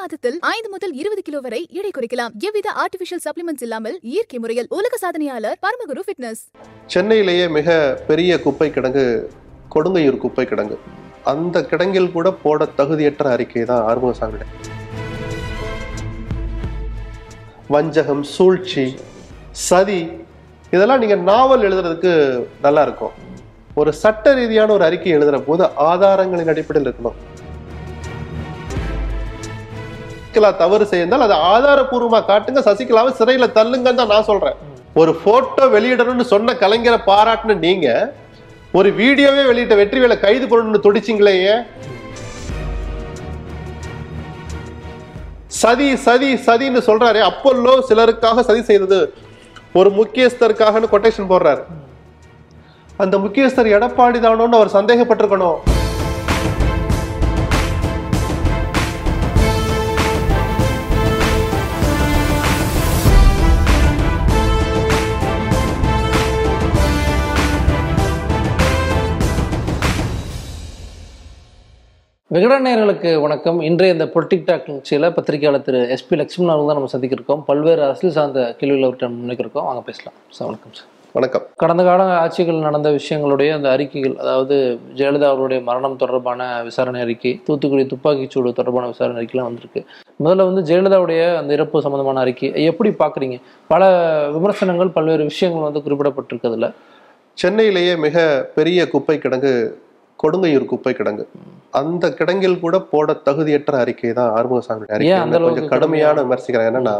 மாதத்தில் ஐந்து முதல் இருபது கிலோ வரை எடை குறைக்கலாம். எவ்வித ஆர்டிபிஷியல் சப்ளிமெண்ட்ஸ் இல்லாமல் இயற்கை முறையில் உலக சாதனையாளர் பரமகுரு ஃபிட்னஸ் சென்னையிலேயே மிக பெரிய குப்பை கிடங்கு கொடுங்கையூர் குப்பை கிடங்கு அந்த கிடங்கில் கூட போட தகுதியற்ற அறிக்கை தான் ஆறுமுகசாமியுடைய. வஞ்சகம் சூழ்ச்சி சதி இதெல்லாம் நீங்க நாவல் எழுதுறதுக்கு நல்லா இருக்கும். ஒரு சட்ட ரீதியான ஒரு அறிக்கை எழுதுகிற போது ஆதாரங்களின் அடிப்படையில் இருக்கணும். சசிகலா தவறு செய்தால் அதை ஆதாரபூர்வமா காட்டுங்க. சசிகலாவை சிறையில தள்ளுங்கன்னு தான் நான் சொல்றேன். ஒரு போட்டோ வெளியிடணும்னு சொன்ன கலைஞரை பாராட்டுன நீங்க ஒரு வீடியோவே வெளியிட்ட வெற்றிவேலை கைது பண்ணணும்னு துடிச்சிங்களே சதி சதி சதின்னு சொல்றாரு. அப்பல்லோ சிலருக்காக சதி செய்தது. ஒரு முக்கியஸ்தருக்காகன்னு கொட்டேஷன் போடுறாரு. அந்த முக்கியஸ்தர் எடப்பாடி தானோன்னு அவர் சந்தேகப்பட்டிருக்கணும். விகடன் நேயர்களுக்கு வணக்கம். இன்றைய இந்த பொலிட்டிக் டாக் நிகழ்ச்சியில் பத்திரிகையாளர் திரு எஸ்பி லட்சுமணன் அவர்கள் தான் நம்ம சந்திக்க இருக்கோம். பல்வேறு அரசியல் சார்ந்த கேள்விகளை அவர்கிட்ட முன்னிக்கிறோம் வாங்க பேசலாம். சார் வணக்கம் சார். வணக்கம். கடந்த கால ஆட்சிகள் நடந்த விஷயங்களுடைய அந்த அறிக்கைகள் அதாவது ஜெயலலிதா அவருடைய மரணம் தொடர்பான விசாரணை அறிக்கை தூத்துக்குடி துப்பாக்கிச்சூடு தொடர்பான விசாரணை அறிக்கைலாம் வந்திருக்கு. முதல்ல வந்து ஜெயலலிதாவுடைய அந்த இறப்பு சம்பந்தமான அறிக்கை எப்படி பார்க்குறீங்க? பல விமர்சனங்கள் பல்வேறு விஷயங்கள் வந்து குறிப்பிடப்பட்டிருக்கிறதுல. சென்னையிலேயே மிக பெரிய குப்பை கிடங்கு கொடுங்கையூர் குப்பை கிடங்கு அந்த கிடங்கில் கூட போட தகுதியற்ற அறிக்கை தான் ஆறுமுகசாமியுடைய அறிக்கை. கொஞ்சம் கடுமையான விமர்சிக்கிறேன் என்னன்னா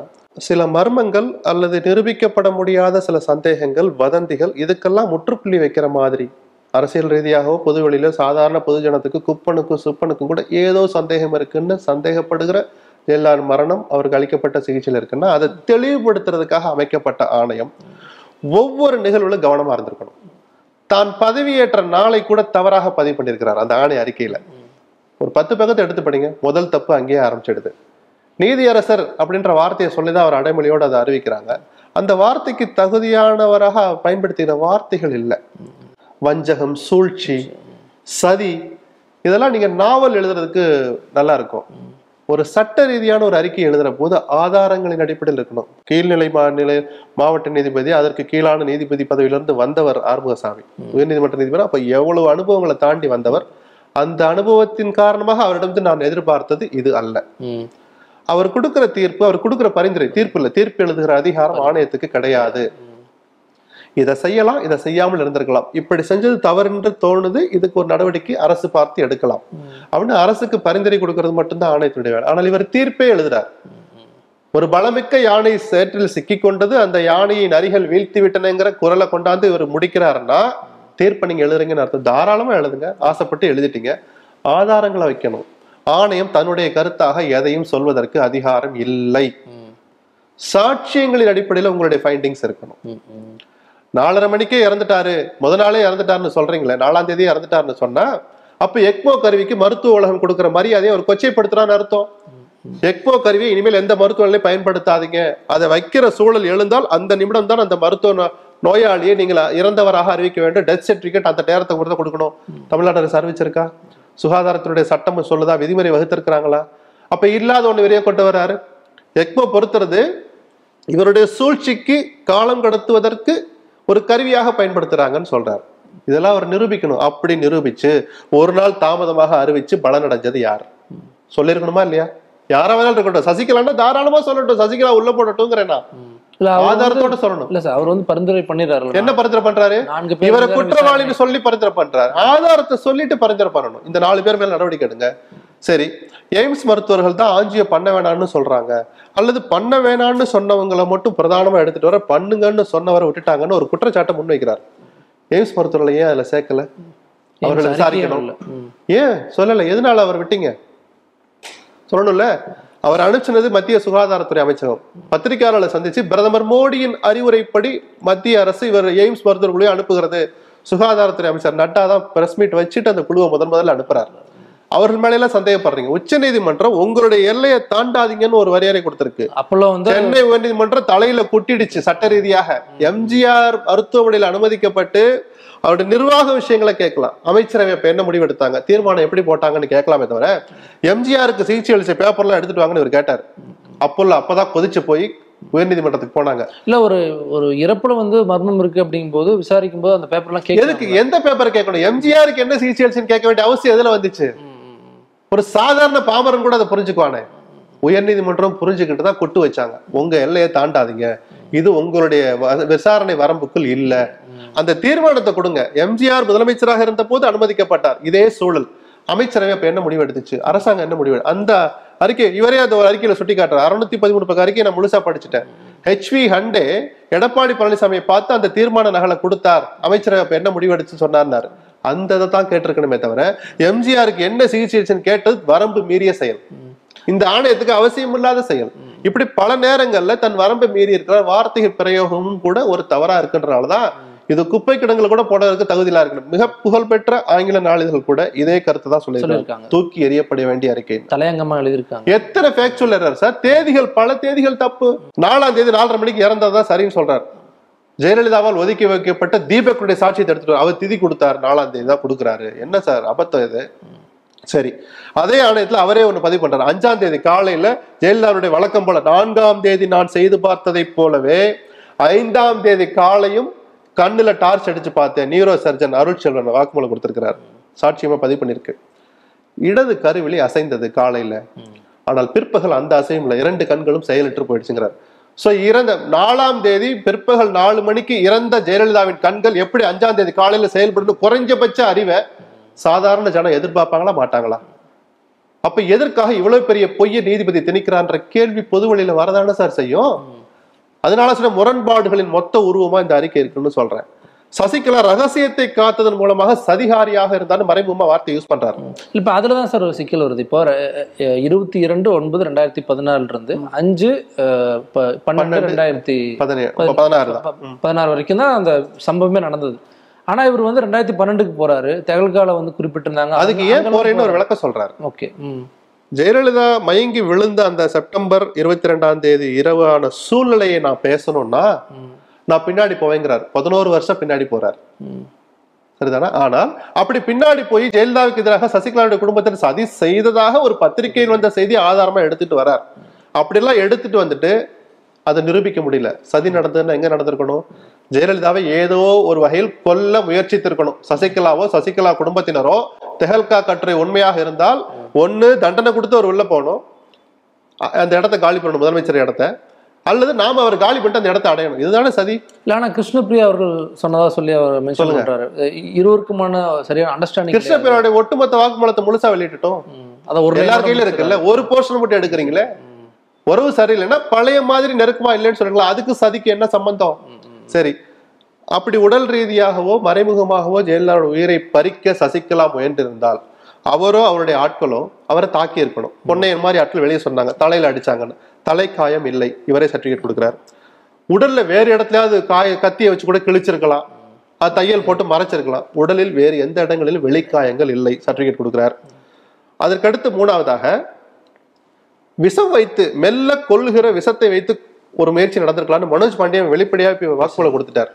சில மர்மங்கள் அல்லது நிரூபிக்கப்பட முடியாத சில சந்தேகங்கள் வதந்திகள் இதுக்கெல்லாம் முற்றுப்புள்ளி வைக்கிற மாதிரி அரசியல் ரீதியாகவோ பொதுவெளியில சாதாரண பொதுஜனத்துக்கு குப்பனுக்கும் சுப்பனுக்கும் கூட ஏதோ சந்தேகம் இருக்குன்னு சந்தேகப்படுகிற எல்லார் மரணம் அவருக்கு அளிக்கப்பட்ட சிகிச்சையில் இருக்குன்னா அதை தெளிவுபடுத்துறதுக்காக அமைக்கப்பட்ட ஆணையம். ஒவ்வொரு நிகழ்வுல கவனமா இருந்திருக்கணும். தான் பதவியேற்ற நாளை கூட தவறாக பதிவு பண்ணியிருக்கிறார் அந்த ஆணை அறிக்கையில. ஒரு பத்து பக்கத்தை எடுத்து படிங்க. முதல் தப்பு அங்கேயே ஆரம்பிச்சிடுது. நீதியரசர் அப்படின்ற வார்த்தையை சொல்லிதான் அவர் அடைமொழியோடு அதை அறிவிக்கிறாங்க. அந்த வார்த்தைக்கு தகுதியானவராக பயன்படுத்தின வார்த்தைகள் இல்லை. வஞ்சகம் சூழ்ச்சி சதி இதெல்லாம் நீங்க நாவல் எழுதுறதுக்கு நல்லா இருக்கும். ஒரு சட்ட ரீதியான ஒரு அறிக்கை எழுதுற போது ஆதாரங்களின் அடிப்படையில் இருக்கணும். கீழ்நிலை மாநில மாவட்ட நீதிபதி அதற்கு கீழான நீதிபதி பதவியிலிருந்து வந்தவர் ஆறுமுகசாமி. உயர்நீதிமன்ற நீதிபதி. அப்ப எவ்வளவு அனுபவங்களை தாண்டி வந்தவர்? அந்த அனுபவத்தின் காரணமாக அவரிடம் நான் எதிர்பார்த்தது இது அல்ல. அவர் கொடுக்கிற தீர்ப்பு அவர் கொடுக்கிற பரிந்துரை தீர்ப்பு இல்ல. தீர்ப்பு எழுதுகிற அதிகாரம் ஆணையத்துக்கு கிடையாது. இதை செய்யலாம் இதை செய்யாமல் இருந்திருக்கலாம். இப்படி செஞ்சது தவறுன்று தோணுது இதுக்கு ஒரு நடவடிக்கை அரசு பார்த்து எடுக்கலாம். அப்படின்னு அரசுக்கு பரிந்துரை கொடுக்கிறது மட்டும்தான் ஆணையத்தினுடைய வேலை. ஆனால் இவர் தீர்ப்பே எழுதுறார். ஒரு பலமிக்க யானை சேற்றில் சிக்கி கொண்டது அந்த யானையின் அரிகள் வீழ்த்தி விட்டனங்கிற குரலை கொண்டாந்து இவர் முடிக்கிறாருன்னா தீர்ப்பை நீங்க எழுதுறீங்கன்னு அர்த்தம். தாராளமா எழுதுங்க. ஆசைப்பட்டு எழுதிட்டீங்க. ஆதாரங்களை வைக்கணும். ஆணையம் தன்னுடைய கருத்தாக எதையும் சொல்வதற்கு அதிகாரம் இல்லை. சாட்சியங்களின் அடிப்படையில் உங்களுடைய ஃபைண்டிங்ஸ் இருக்கணும். நாலரை மணிக்கே இறந்துட்டாரு. முத நாளே இறந்துட்டாருன்னு சொல்றீங்களே நாலாம் தேதி இறந்துட்டாருன்னு சொன்னா அப்ப எக்மோ கருவிக்கு மருத்துவ உலகம் கொடுக்குற மரியாதையை ஒரு கொச்சைப்படுத்துறான்னு அர்த்தம். எக்மோ கருவியை இனிமேல் எந்த மருத்துவநிலையும் பயன்படுத்தாதீங்க. அதை வைக்கிற சூழல் எழுந்தால் அந்த நிமிடம் தான் அந்த மருத்துவ நோயாளியை நீங்கள் இறந்தவராக அறிவிக்க வேண்டும். டெத் சர்டிபிகேட் அந்த நேரத்தை கொடுத்து கொடுக்கணும். தமிழ்நாடு அரசு அறிவிச்சிருக்கா? சுகாதாரத்தினுடைய சட்டம் சொல்லுதா? விதிமுறை வகுத்திருக்கிறாங்களா? அப்ப இல்லாத ஒண்ணு வெளியே கொண்டு வர்றாரு எக்மோ பொறுத்துறது இவருடைய சூழ்ச்சிக்கு காலம் கடத்துவதற்கு ஒரு கருவியாக பயன்படுத்துறாங்கன்னு சொல்றார். இதெல்லாம் அவர் நிரூபிக்கணும். அப்படி நிரூபிச்சு ஒரு நாள் தாமதமாக அறிவிச்சு பலனடைஞ்சது யார்? சொல்லிருக்கணுமா இல்லையா? யாரா வேணாலும் இருக்கட்டும். சசிகலான்னா தாராளமா சொல்லட்டும். சசிகலா உள்ள போடட்டும்ங்கிறேன்னா ஆதாரத்தோட சொல்லணும். இல்ல சார் அவர் வந்து பரிந்துரை பண்ணிடுறாரு என்ன பரிந்துரை பண்றாரு? நான்கு பேர் இவரை குற்றவாளின்னு சொல்லி பரிந்துரை பண்றாரு. ஆதாரத்தை சொல்லிட்டு பரிந்துரை பண்ணணும். இந்த நாலு பேர் மேல நடவடிக்கை எடுங்க. சரி எய்ம்ஸ் மருத்துவர்கள் தான் ஆஞ்சியோ பண்ண வேணாம்னு சொல்றாங்க. அல்லது பண்ண வேணாம்னு சொன்னவங்களை மட்டும் பிரதானமா எடுத்துட்டு வர பண்ணுங்கன்னு சொன்னவரை விட்டுட்டாங்கன்னு ஒரு குற்றச்சாட்டை முன்வைக்கிறார். எய்ம்ஸ் மருத்துவர்களை ஏன் அதுல சேர்க்கல? அவர்களை விசாரிக்கணும். ஏன்? சொல்லல. எதனால அவர் விட்டீங்க? சொல்லணும்ல. அவர் அனுப்பிச்சது மத்திய சுகாதாரத்துறை அமைச்சகம். பத்திரிகையாளர்களை சந்திச்சு பிரதமர் மோடியின் அறிவுரைப்படி மத்திய அரசு இவர் எய்ம்ஸ் மருத்துவர்களையும் அனுப்புகிறது. சுகாதாரத்துறை அமைச்சர் நட்டா தான் பிரஸ் மீட் வச்சுட்டு அந்த குழுவை முதன் முதல்ல அனுப்புறாரு. அவர்கள் மேல சந்தேகப்படுறீங்க. உச்சநீதிமன்றம் உங்களுடைய எல்லையை தாண்டாதீங்கன்னு ஒரு வரையறை கொடுத்திருக்கு. அப்போல்லோ வந்து சென்னை உயர்நீதிமன்றம் தலையில கொட்டிடுச்சு சட்ட ரீதியாக. எம்ஜிஆர் மருத்துவமனையில் அனுமதிக்கப்பட்டு அவருடைய நிர்வாக விஷயங்களை கேட்கலாம். அமைச்சரவை இப்ப என்ன முடிவு எடுத்தாங்க தீர்மானம் எப்படி போட்டாங்கன்னு கேட்கலாமே தவிர எம்ஜிஆருக்கு சிகிச்சை அளிச்ச பேப்பர்லாம் எடுத்துட்டு வாங்கன்னு இவர் கேட்டார். அப்போல்ல அப்பதான் கொதிச்சு போய் உயர்நீதிமன்றத்துக்கு போனாங்க. இல்ல ஒரு ஒரு இறப்புல வந்து மர்மம் இருக்கு அப்படிங்கும் போது விசாரிக்கும் போது அந்த பேப்பர்லாம் எதுக்கு? கேட்க எந்த பேப்பர் கேட்கணும்? எம்ஜிஆருக்கு என்ன சிகிச்சை கேட்க வேண்டிய அவசியம் எதுல வந்துச்சு? ஒரு சாதாரண பாமரன் கூட அதை புரிஞ்சுக்குவானே. உயர்நீதிமன்றம் புரிஞ்சுக்கிட்டு தான் கொட்டு வச்சாங்க. உங்க எல்லையை தாண்டாதீங்க. இது உங்களுடைய விசாரணை வரம்புக்குள் இல்ல. அந்த தீர்மானத்தை கொடுங்க. எம்ஜிஆர் முதலமைச்சராக இருந்த போது அனுமதிக்கப்பட்டார். இதே சூழல். அமைச்சரவை இப்ப என்ன முடிவு எடுத்துச்சு? அரசாங்கம் என்ன முடிவு அந்த அறிக்கை இவரே அந்த அறிக்கையில சுட்டி காட்டுறாரு அறுநூத்தி பதிமூணு பக்கம் அறிக்கையை நான் முழுசா படிச்சுட்டேன். ஹெச்வி ஹண்டே எடப்பாடி பழனிசாமியை பார்த்து அந்த தீர்மான நகலை கொடுத்தார். அமைச்சரவை அப்ப என்ன முடிவு எடுத்து சொன்னார்னாரு. அந்த இதை தான் கேட்டிருக்கணுமே தவிர எம்ஜிஆருக்கு என்ன சிகிச்சை கேட்டது வரம்பு மீறிய செயல். இந்த ஆணையத்துக்கு அவசியம் இல்லாத செயல். இப்படி பல நேரங்கள்ல தன் வரம்பை மீறி இருக்கிற வார்த்தைகள் பிரயோகமும் கூட ஒரு தவறா இருக்குன்றனாலதான் இது குப்பை கிடங்குல கூட போடுறதுக்கு தகுதியிலா இருக்கணும். மிக புகழ்பெற்ற ஆங்கில நாளிதழ் கூட இதே கருத்து தான் சொல்லியிருக்காங்க. தூக்கி எறியப்பட வேண்டிய அறிக்கை. தலையங்கமா எழுதியிருக்காங்க. எத்தனை ஃபேக்சுவல் எரர் சார் தேதிகள் பல தேதிகள் தப்பு. நாலாம் தேதி நாலரை மணிக்கு இறந்ததுதான் சரின்னு சொல்றாரு. ஜெயலலிதாவால் ஒதுக்கி வைக்கப்பட்ட தீபக்குடைய சாட்சியத்தை எடுத்துட்டு. அவர் திதி கொடுத்தாரு நாலாம் தேதி தான் கொடுக்குறாரு. என்ன சார் அபத்தம் இது? சரி. அதே ஆணையத்துல அவரே ஒண்ணு பதிவு பண்றாரு. அஞ்சாம் தேதி காலையில ஜெயலலிதாவுடைய வழக்கம் போல நான்காம் தேதி நான் செய்து பார்த்ததைப் போலவே ஐந்தாம் தேதி காலையும் கண்ணுல டார்ச் அடிச்சு பார்த்தேன் நியூரோ சர்ஜன் அருள் செல்வன் வாக்குமூலம் கொடுத்துருக்கிறார். சாட்சியமா பதிவு பண்ணிருக்கு இடது கருவிழி அசைந்தது காலையில. ஆனால் பிற்பகல் அந்த அசையும் இல்லை இரண்டு கண்களும் செயலற்று போயிடுச்சுங்கிறார். சோ இறந்த நாலாம் தேதி பிற்பகல் நாலு மணிக்கு இறந்த ஜெயலலிதாவின் கண்கள் எப்படி அஞ்சாம் தேதி காலையில செயல்படுன்னு குறைஞ்சபட்ச அறிவை சாதாரண ஜனம் எதிர்பார்ப்பாங்களா மாட்டாங்களா? அப்ப எதற்காக இவ்வளவு பெரிய பொய்யை நீதிபதி திணிக்கிறான்ற கேள்வி பொது வழியில வரதான சார் செய்யும்? அதனால சில முரண்பாடுகளின் மொத்த உருவமா இந்த அறிக்கை இருக்குன்னு சொல்றேன். சசிகலா ரகசியத்தை காத்ததன் மூலமாக சதிகாரியாக இருந்தாலும் மறைமுகமா வார்த்தை யூஸ் பண்றாரு. இப்ப அதுலதான் சார் ஒரு சிக்கல் வருது. இப்போ இருபத்தி இரண்டு ஒன்பது ரெண்டாயிரத்தி பதினாலுல இருந்து அஞ்சு பன்னெண்டு. ரெண்டாயிரத்தி பதினாறு பதினாறு வரைக்கும் தான் அந்த சம்பவமே நடந்தது. ஆனா இவர் வந்து ரெண்டாயிரத்தி பன்னெண்டுக்கு போறாரு. தெகல்கால வந்து குறிப்பிட்டிருந்தாங்க. அதுக்கு ஏன் போறேன்னு ஒரு விளக்கம் சொல்றாரு. ஓகே ஜெயலலிதா மயங்கி விழுந்த அந்த செப்டம்பர் இருபத்தி ரெண்டாம் தேதி இரவான சூழ்நிலையை நான் பேசணும்னா நான் பின்னாடி போவேங்கிறார் பதினோரு வருஷம் பின்னாடி போறார். சரிதானா? ஆனால் அப்படி பின்னாடி போய் ஜெயலலிதாவுக்கு எதிராக சசிகலாவுடைய குடும்பத்தினர் சதி செய்ததாக ஒரு பத்திரிகையில் வந்த செய்தி ஆதாரமா எடுத்துட்டு வரார். அப்படிலாம் எடுத்துட்டு வந்துட்டு அதை நிரூபிக்க முடியல. சதி நடந்ததுன்னா எங்க நடந்திருக்கணும்? ஜெயலலிதாவை ஏதோ ஒரு வகையில் கொல்ல முயற்சித்திருக்கணும். சசிகலாவோ சசிகலா குடும்பத்தினரோ தெஹல்கா கட்டுரை உண்மையாக இருந்தால் ஒண்ணு தண்டனை கொடுத்து அவர் உள்ள போகணும். அந்த இடத்த காலி பண்ணணும் முதலமைச்சர் இடத்த. அல்லது நாம அவர் காலி பண்ணிட்டு அந்த இடத்த அடையணும். இதுதானே சதி? இல்ல ஆனா கிருஷ்ணபிரியா அவர்கள் சொன்னதா சொல்லி அவர் மென்ஷன் அஹ் இருவருக்குமான சரியான அண்டர்ஸ்டாண்டிங் கிருஷ்ணபிரியோட ஒட்டுமொத்த வாக்குமூலத்தை முழுசா வெளியிட்டுட்டோம். அத ஒரு எல்லார் கையில இருக்குல்ல? ஒரு போர்ஷன் மட்டும் எடுக்கிறீங்களே? உறவு சரியில்லைன்னா பழைய மாதிரி நெருக்கமா இல்லைன்னு சொல்றீங்களா? அதுக்கு சதிக்கு என்ன சம்பந்தம்? சரி. அப்படி உடல் ரீதியாகவோ மறைமுகமாகவோ ஜெயலலிதாவோட உயிரை பறிக்க சசிகலா முயன்றிருந்தால் அவரோ அவருடைய ஆட்களோ அவரை தாக்கி இருக்கணும். பொன்னையன் மாதிரி ஆட்கள் வெளியே சொன்னாங்க தலையில அடிச்சாங்கன்னு. தலை காயம் இல்லை. இவரே சர்டிபிகேட் கொடுக்குறாரு. உடல்ல வேறு இடத்துலயாவது காய கத்தியை வச்சு கூட கிழிச்சிருக்கலாம். அது தையல் போட்டு மறைச்சிருக்கலாம். உடலில் வேறு எந்த இடங்களிலும் வெளிக்காயங்கள் இல்லை. சர்டிபிகேட் கொடுக்குறார். அதற்கடுத்து மூணாவதாக விஷம் வைத்து மெல்ல கொள்ளுகிற விஷத்தை வைத்து ஒரு முயற்சி நடந்திருக்கலாம்னு மனோஜ் பாண்டியன் வெளிப்படையா இப்ப வாக்குமூலம் கொடுத்துட்டார்.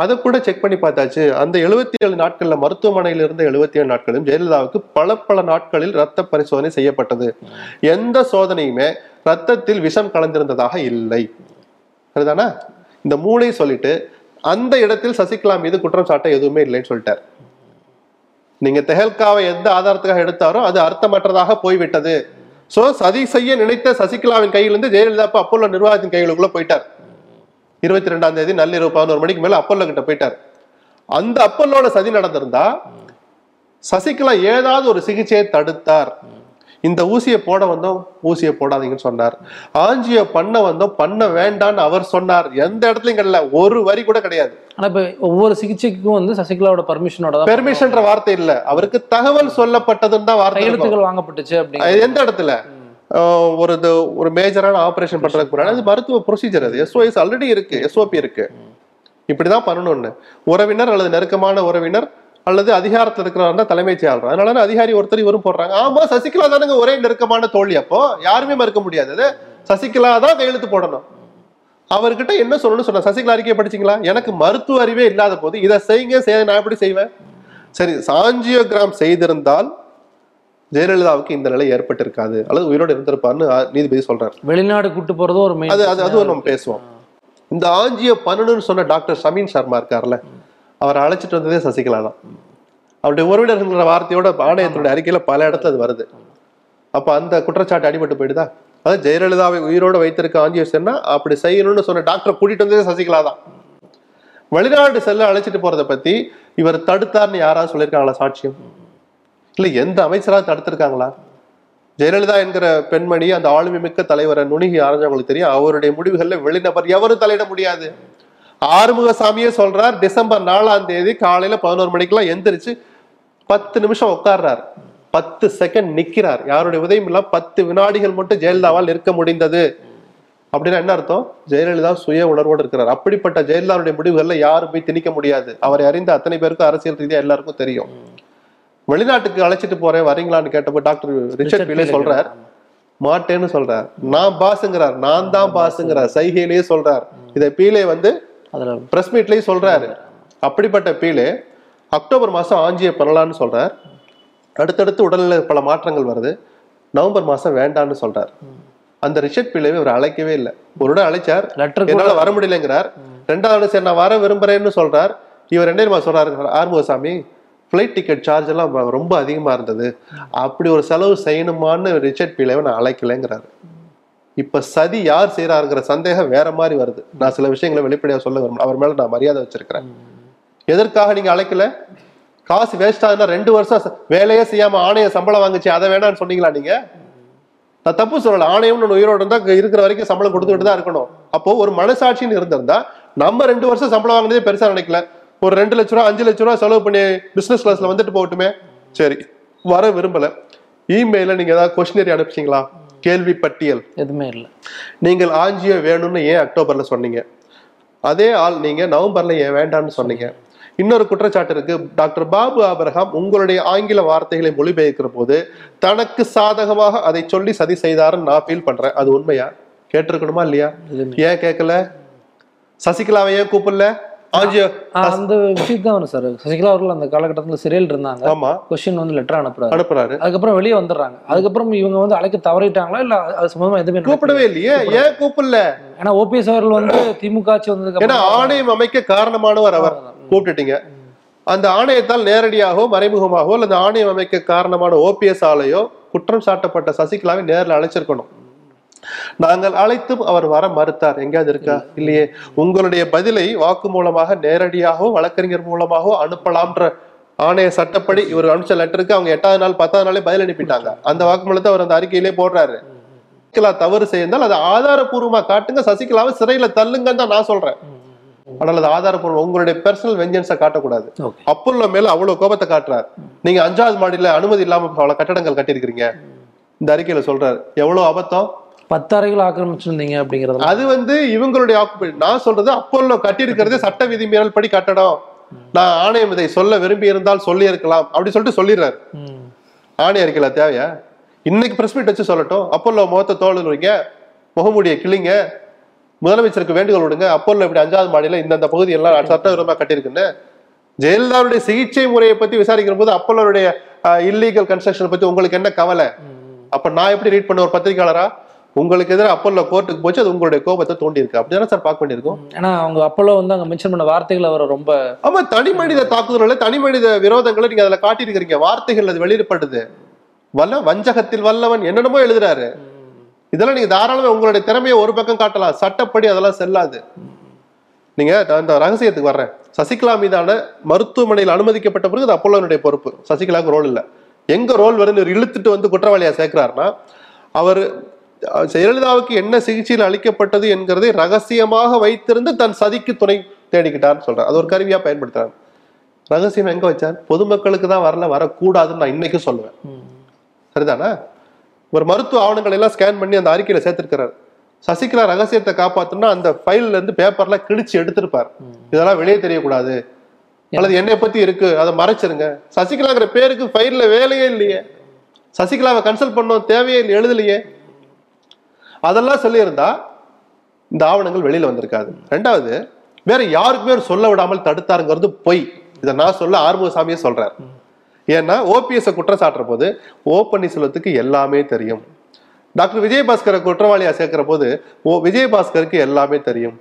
அதை கூட செக் பண்ணி பார்த்தாச்சு. அந்த எழுபத்தி ஏழு நாட்களில் மருத்துவமனையில் இருந்த எழுபத்தி ஏழு நாட்களும் ஜெயலலிதாவுக்கு பல பல நாட்களில் ரத்த பரிசோதனை செய்யப்பட்டது. எந்த சோதனையுமே ரத்தத்தில் விஷம் கலந்திருந்ததாக இல்லை. சரிதானா? இந்த மூளை சொல்லிட்டு அந்த இடத்தில் சசிகலா மீது குற்றம் சாட்ட எதுவுமே இல்லைன்னு சொல்லிட்டார். நீங்க தெஹல்காவை எந்த ஆதாரத்துக்காக எடுத்தாரோ அது அர்த்தமற்றதாக போய்விட்டது. சோ சதி செய்ய நினைத்த சசிகலாவின் கையிலிருந்து ஜெயலலிதா அப்ப நிர்வாகத்தின் கைகளுக்குள்ள போயிட்டார். இருபத்தி ரெண்டாம் தேதி நள்ளிரவு பதினோரு மணிக்கு மேல அப்போலோ கிட்ட போயிட்டார். அந்த அப்பல்லோட சதி நடந்திருந்தா சசிகலா ஏதாவது ஒரு சிகிச்சையை தடுத்தார். இந்த ஊசியை போட வந்தோம் ஊசியை போடாதீங்கன்னு சொன்னார். ஆஞ்சியோ பண்ண வந்தோம் பண்ண வேண்டான்னு அவர் சொன்னார். எந்த இடத்துலயும் கிடையாது ஒரு வரி கூட கிடையாது. ஆனா இப்ப ஒவ்வொரு சிகிச்சைக்கும் வந்து சசிகலாவோட பர்மிஷனோட பெர்மிஷன்ற வார்த்தை இல்ல. அவருக்கு தகவல் சொல்லப்பட்டதுன்னு தான் வார்த்தை. கையெழுத்துக்கள் வாங்கப்பட்டுச்சு எந்த இடத்துல? ஒரு இது ஒரு மேஜரான ஆப்ரேஷன் பண்றதுக்கு முன்னாடி அது மருத்துவ ப்ரொசீஜர் அது. எஸ்ஓஎஸ் ஆல்ரெடி இருக்கு எஸ்ஓபி இருக்கு. இப்படிதான் பண்ணணும்னு. உறவினர் அல்லது நெருக்கமான உறவினர் அல்லது அதிகாரத்தில் இருக்கிறவர் தான் தலைமைச் செயலாளர். அதனால அதிகாரி ஒருத்தர் இவரும் போடுறாங்க. ஆமா சசிகலா தானுங்க ஒரே நெருக்கமான தோழி அப்போ. யாருமே மறுக்க முடியாது. சசிகலா தான் கையெழுத்து போடணும். அவர்கிட்ட என்ன சொல்லணும்னு சொன்ன சசிகலா அறிக்கையை படிச்சீங்களா? எனக்கு மருத்துவ அறிவே இல்லாத போது இதை செய்யுங்க செய்ய நான் எப்படி செய்வேன்? சரி சாஞ்சியோகிராம் செய்திருந்தால் ஜெயலலிதாவுக்கு இந்த நிலை ஏற்பட்டிருக்காது. அல்லது உயிரோடு இருந்திருப்பார்னு நீதிபதி சொல்றாரு. வெளிநாடு கூட்டு போறதும் ஒரு அது அது அதுவும் நம்ம பேசுவோம். இந்த ஆஞ்சியோ பண்ணணும்னு சொன்ன டாக்டர் ஷமீன் சர்மா இருக்கார்ல அவரை அழைச்சிட்டு வந்ததே சசிகலா தான். அவருடைய உறவினர்கள்ங்கிற வார்த்தையோட ஆணையத்தினுடைய அறிக்கையில பல இடத்துல அது வருது. அப்ப அந்த குற்றச்சாட்டு அடிபட்டு போயிடுதா? அதாவது ஜெயலலிதாவை உயிரோட வைத்திருக்க ஆஞ்சியோ சொன்னா அப்படி செய்யணும்னு சொன்ன டாக்டரை கூட்டிட்டு வந்ததே சசிகலா தான். வெளிநாடு செல்ல அழைச்சிட்டு போறதை பத்தி இவர் தடுத்தார்னு யாராவது சொல்லியிருக்காங்களா சாட்சியம்? இல்லை எந்த அமைச்சராக தடுத்திருக்காங்களா? ஜெயலலிதா என்கிற பெண்மணி அந்த ஆளுமை மிக்க தலைவரை நுணுகி ஆரஞ்சவங்களுக்கு தெரியும் அவருடைய முடிவுகளில் வெளிநபர் எவரும் தலையிட முடியாது. ஆறுமுகசாமியே சொல்றார் டிசம்பர் நாலாம் தேதி காலையில பதினோரு மணிக்கெல்லாம் எந்திரிச்சு பத்து நிமிஷம் உட்கார்றார். பத்து செகண்ட் நிக்கிறார். யாருடைய உதயம் இல்லாம பத்து வினாடிகள் மட்டும் ஜெயலலிதாவால் நிற்க முடிந்தது. அப்படின்னா என்ன அர்த்தம்? ஜெயலலிதா சுய உணர்வோடு இருக்கிறார். அப்படிப்பட்ட ஜெயலலிதாவுடைய முடிவுகள்ல யாரும் போய் திணிக்க முடியாது. அவரை அறிந்த அத்தனை பேருக்கும் அரசியல் ரீதியா எல்லாருக்கும் தெரியும். வெளிநாட்டுக்கு அழைச்சிட்டு போறேன் வரீங்களான்னு கேட்டப்போ டாக்டர் ரிச்சர்ட் பிலே சொல்றார். மாட்டேன்னு சொல்றார். நான் பாஸுங்கிறார். நான் தான் பாஸுங்கிறார். சைகையிலேயே சொல்றார். இதை பீலே வந்து பிரஸ் மீட்லயும் சொல்றாரு. அப்படிப்பட்ட பீலே அக்டோபர் மாசம் ஆஞ்சியை பண்ணலாம்னு சொல்றார். அடுத்தடுத்து உடல்ல பல மாற்றங்கள் வருது. நவம்பர் மாசம் வேண்டான்னு சொல்றார். அந்த ரிஷட் பீலேவை இவர் அழைக்கவே இல்லை. ஒரு இடம் அழைச்சார். என்னால வர முடியலங்கிறார். ரெண்டாவது சரி நான் வர விரும்புறேன்னு சொல்றார். இவர் ரெண்டே மாசம் சொல்றாரு ஆறுமுகசாமி ஃப்ளைட் டிக்கெட் சார்ஜ் எல்லாம் ரொம்ப அதிகமா இருந்தது. அப்படி ஒரு செலவு செய்யணுமான்னு ரிச்சர்ட் பீலேவை நான் அழைக்கலைங்கிறாரு. இப்ப சதி யார் செய்யறாருங்கிற சந்தேகம் வேற மாதிரி வருது. நான் சில விஷயங்களை வெளிப்படையாக சொல்ல விரும்பல. அவர் மேல நான் மரியாதை வச்சிருக்கிறேன். எதற்காக நீங்க அழைக்கல? காசு வேஸ்ட் ஆகுதுன்னா ரெண்டு வருஷம் வேலையே செய்யாம ஆணைய சம்பளம் வாங்குச்சு அதை வேணாம்னு சொன்னீங்களா நீங்க? நான் தப்பு சொல்லலை. ஆணையம்னு உயிரோடு உயிரோட இருக்கிற வரைக்கும் சம்பளம் கொடுத்துக்கிட்டு தான் இருக்கணும். அப்போ ஒரு மனசாட்சின்னு இருந்திருந்தா நம்ம ரெண்டு வருஷம் சம்பளம் வாங்கினதே பெருசா நினைக்கல. ஒரு ரெண்டு லட்ச ரூபா அஞ்சு லட்ச ரூபா செலவு பண்ணி பிசினஸ் கிளாஸ்ல வந்துட்டு போகட்டுமே. சரி வர விரும்பல. இமெயில நீங்க ஏதாவது கொஸ்டினரி அனுப்பிச்சீங்களா? கேள்வி பட்டியல். எதுவுமே இல்லை. நீங்கள் ஆஞ்சியோ வேணும்னு ஏன் அக்டோபர்ல சொன்னீங்க? அதே ஆள் நீங்க நவம்பர்ல ஏன் வேண்டாம்னு சொன்னீங்க? இன்னொரு குற்றச்சாட்டு இருக்கு. டாக்டர் பாபு ஆபிரகாம் உங்களுடைய ஆங்கில வார்த்தைகளை மொழிபெயர்க்கிற போது தனக்கு சாதகமாக அதை சொல்லி சதி செய்தாருன்னு நான் ஃபீல் பண்றேன். அது உண்மையா? கேட்டிருக்கணுமா இல்லையா? ஏன் கேட்கல சசிகலாவை ஏன் கூப்பிடல? அந்த விஷயம் தான் சார் சசிகலா அவர்கள் அந்த காலகட்டத்தில் சிறையில் இருந்தாங்க. ஆமா. கொஸ்டின் வந்து லெட்டர் அனுப்புறாரு. அனுப்புறாரு. அதுக்கப்புறம் வெளியே வந்துடுறாங்க. அதுக்கப்புறம் இவங்க வந்து அழைக்க தவறிட்டாங்களா இல்ல அது சம்பந்தமா எதுவுமே? கூப்பிடவே இல்லையே. ஏன் கூப்பிடல? ஏன்னா ஓபிஎஸ் அவர்கள் வந்து திமுக ஆட்சி வந்ததுக்கு ஏன்னா ஆணையம் அமைக்க காரணமானவர் அவர். கூப்பிட்டுட்டீங்க. அந்த ஆணையத்தால் நேரடியாகவோ மறைமுகமாகவோ அல்லது ஆணையம் அமைக்க காரணமான ஓபிஎஸ் ஆலையோ குற்றம் சாட்டப்பட்ட சசிகலாவை நேரில் அழைச்சிருக்கணும். நாங்கள் அழைத்தும் அவர் வர மறுத்தார். எங்கேயாவது இருக்கா? இல்லையே. உங்களுடைய பதிலை வாக்கு மூலமாக நேரடியாகவோ வழக்கறிஞர் மூலமாகவோ அனுப்பலாம்ன்ற ஆணைய சட்டப்படி இவர் அனுப்பிச்ச லெட்டருக்கு அவங்க எட்டாவது நாள் பத்தாவது நாளே பதில் அனுப்பிட்டாங்க. அந்த வாக்குமூலத்தை அவர் அந்த அறிக்கையிலே போடுறாரு. சசிகலா தவறு செய்தால் அதை ஆதாரபூர்வமா காட்டுங்க சசிகலாவை சிறையில தள்ளுங்கன்னு தான் நான் சொல்றேன். ஆனால் அது ஆதாரபூர்வம் உங்களுடைய பர்சனல் வெஞ்சன்ஸை காட்டக்கூடாது. அப்போல்லோ மேல அவ்வளவு கோபத்தை காட்டுறாரு. நீங்க அஞ்சாவது மாடியில அனுமதி இல்லாம பல கட்டடங்கள் கட்டியிருக்கிறீங்க. இந்த அறிக்கையில சொல்றாரு எவ்வளவு அபத்தம் பத்து அறைகள் ஆக்கிரமிச்சிருந்தீங்க அப்படிங்கறது அது வந்து இவங்களுடைய ஆக்குபேஷன் நான் சொல்றது அப்போல்லோ கட்டியிருக்கிறதே சட்ட விதிமீறல் படி கட்டடம். நான் ஆணையம் இதை சொல்ல விரும்பி இருந்தால் சொல்லி இருக்கலாம் அப்படி சொல்லிட்டு சொல்லிடுறாரு. ஆணை அறிக்கையில தேவையா? இன்னைக்கு பிரஸ் மீட் வச்சு சொல்லட்டும். அப்போல்லோ முகத்தை தோல் வைங்க முகமூடிய கிளிங்க முதலமைச்சருக்கு வேண்டுகோள் விடுங்க. அப்போல்லோ இப்படி அஞ்சாவது மாடியில இந்தந்த பகுதி எல்லாம் சட்டவிரோதமா கட்டியிருக்குன்னு. ஜெயலலிதாவுடைய சிகிச்சை முறையை பத்தி விசாரிக்கிற போது அப்போலோடைய இல்லீகல் கன்ஸ்ட்ரக்ஷன் பத்தி உங்களுக்கு என்ன கவலை? அப்ப நான் எப்படி ரீட் பண்ண ஒரு பத்திரிகையாளரா? உங்களுக்கு எதிராக அப்போல்லோ கோர்ட்டுக்கு போச்சு அது உங்களுடைய கோபத்தை தோண்டி இருக்கு அப்படிதானே சார் பார்க்க வேண்டியிருக்கும்? ஏன்னா அவங்க அப்போலோ வந்து அங்க மென்ஷன் பண்ண வார்த்தைகள் அவர் ரொம்ப ஆமா தனி மனித தாக்குதல்களை தனி மனித விரோதங்களை நீங்க அதுல காட்டியிருக்கிறீங்க. வார்த்தைகள் அது வெளியிடப்படுது. வல்ல வஞ்சகத்தில் வல்லவன் என்னென்னமோ எழுதுறாரு. இதெல்லாம் நீங்க தாராளமா உங்களுடைய திறமையை ஒரு பக்கம் காட்டலாம். சட்டப்படி அதெல்லாம் செல்லாது. நீங்க நான் இந்த ரகசியத்துக்கு வர்றேன். சசிகலா மீதான மருத்துவமனையில் அனுமதிக்கப்பட்ட பிறகு அது அப்போலோனுடைய பொறுப்பு. சசிகலாவுக்கு ரோல் இல்லை. எங்க ரோல் வருது இவர் இழுத்துட்டு வந்து குற்றவாளியா சேர்க்கிறாருன்னா அவர் ஜெயலலிதாவுக்கு என்ன சிகிச்சையில் அளிக்கப்பட்டது என்கிறதை ரகசியமாக வைத்திருந்து தன் சதிக்கு துணை தேடிக்கிட்டார்னு சொல்றார். அது ஒரு கருவியா பயன்படுத்துறாரு ரகசியம் எங்க வச்சார்? பொதுமக்களுக்கு தான் வரல வரக்கூடாதுன்னு நான் இன்னைக்கும் சொல்லுவேன். சரிதானா? ஒரு மருத்துவ ஆவணங்கள் எல்லாம் ஸ்கேன் பண்ணி அந்த அறிக்கையில சேர்த்திருக்கிறார். சசிகலா ரகசியத்தை காப்பாத்தணும்னா அந்த ஃபைல்ல இருந்து பேப்பர்லாம் கிழிச்சு எடுத்திருப்பார். இதெல்லாம் வெளியே தெரியக்கூடாது. அல்லது என்னை பத்தி இருக்கு அதை மறைச்சிருங்க. சசிகலாங்கிற பேருக்கு ஃபைல்ல வேலையே இல்லையே. சசிகலாவை கன்சல்ட் பண்ணோம் தேவையே இல்லை எழுதலையே. அதெல்லாம் சொல்லியிருந்தா இந்த ஆவணங்கள் வெளியில வந்திருக்காது. ரெண்டாவது வேற யாருக்குமே சொல்ல விடாமல் தடுத்தாருங்கிறது பொய். இதை நான் சொல்ல ஆறுமுகசாமியே சொல்றார். ஏன்னா ஓபிஎஸ் குற்றம் சாட்டுற போது ஓ பன்னீர்செல்வத்துக்கு எல்லாமே தெரியும். டாக்டர் விஜயபாஸ்கரை குற்றவாளியா சேர்க்கிற போது ஓ விஜயபாஸ்கருக்கு எல்லாமே தெரியும்.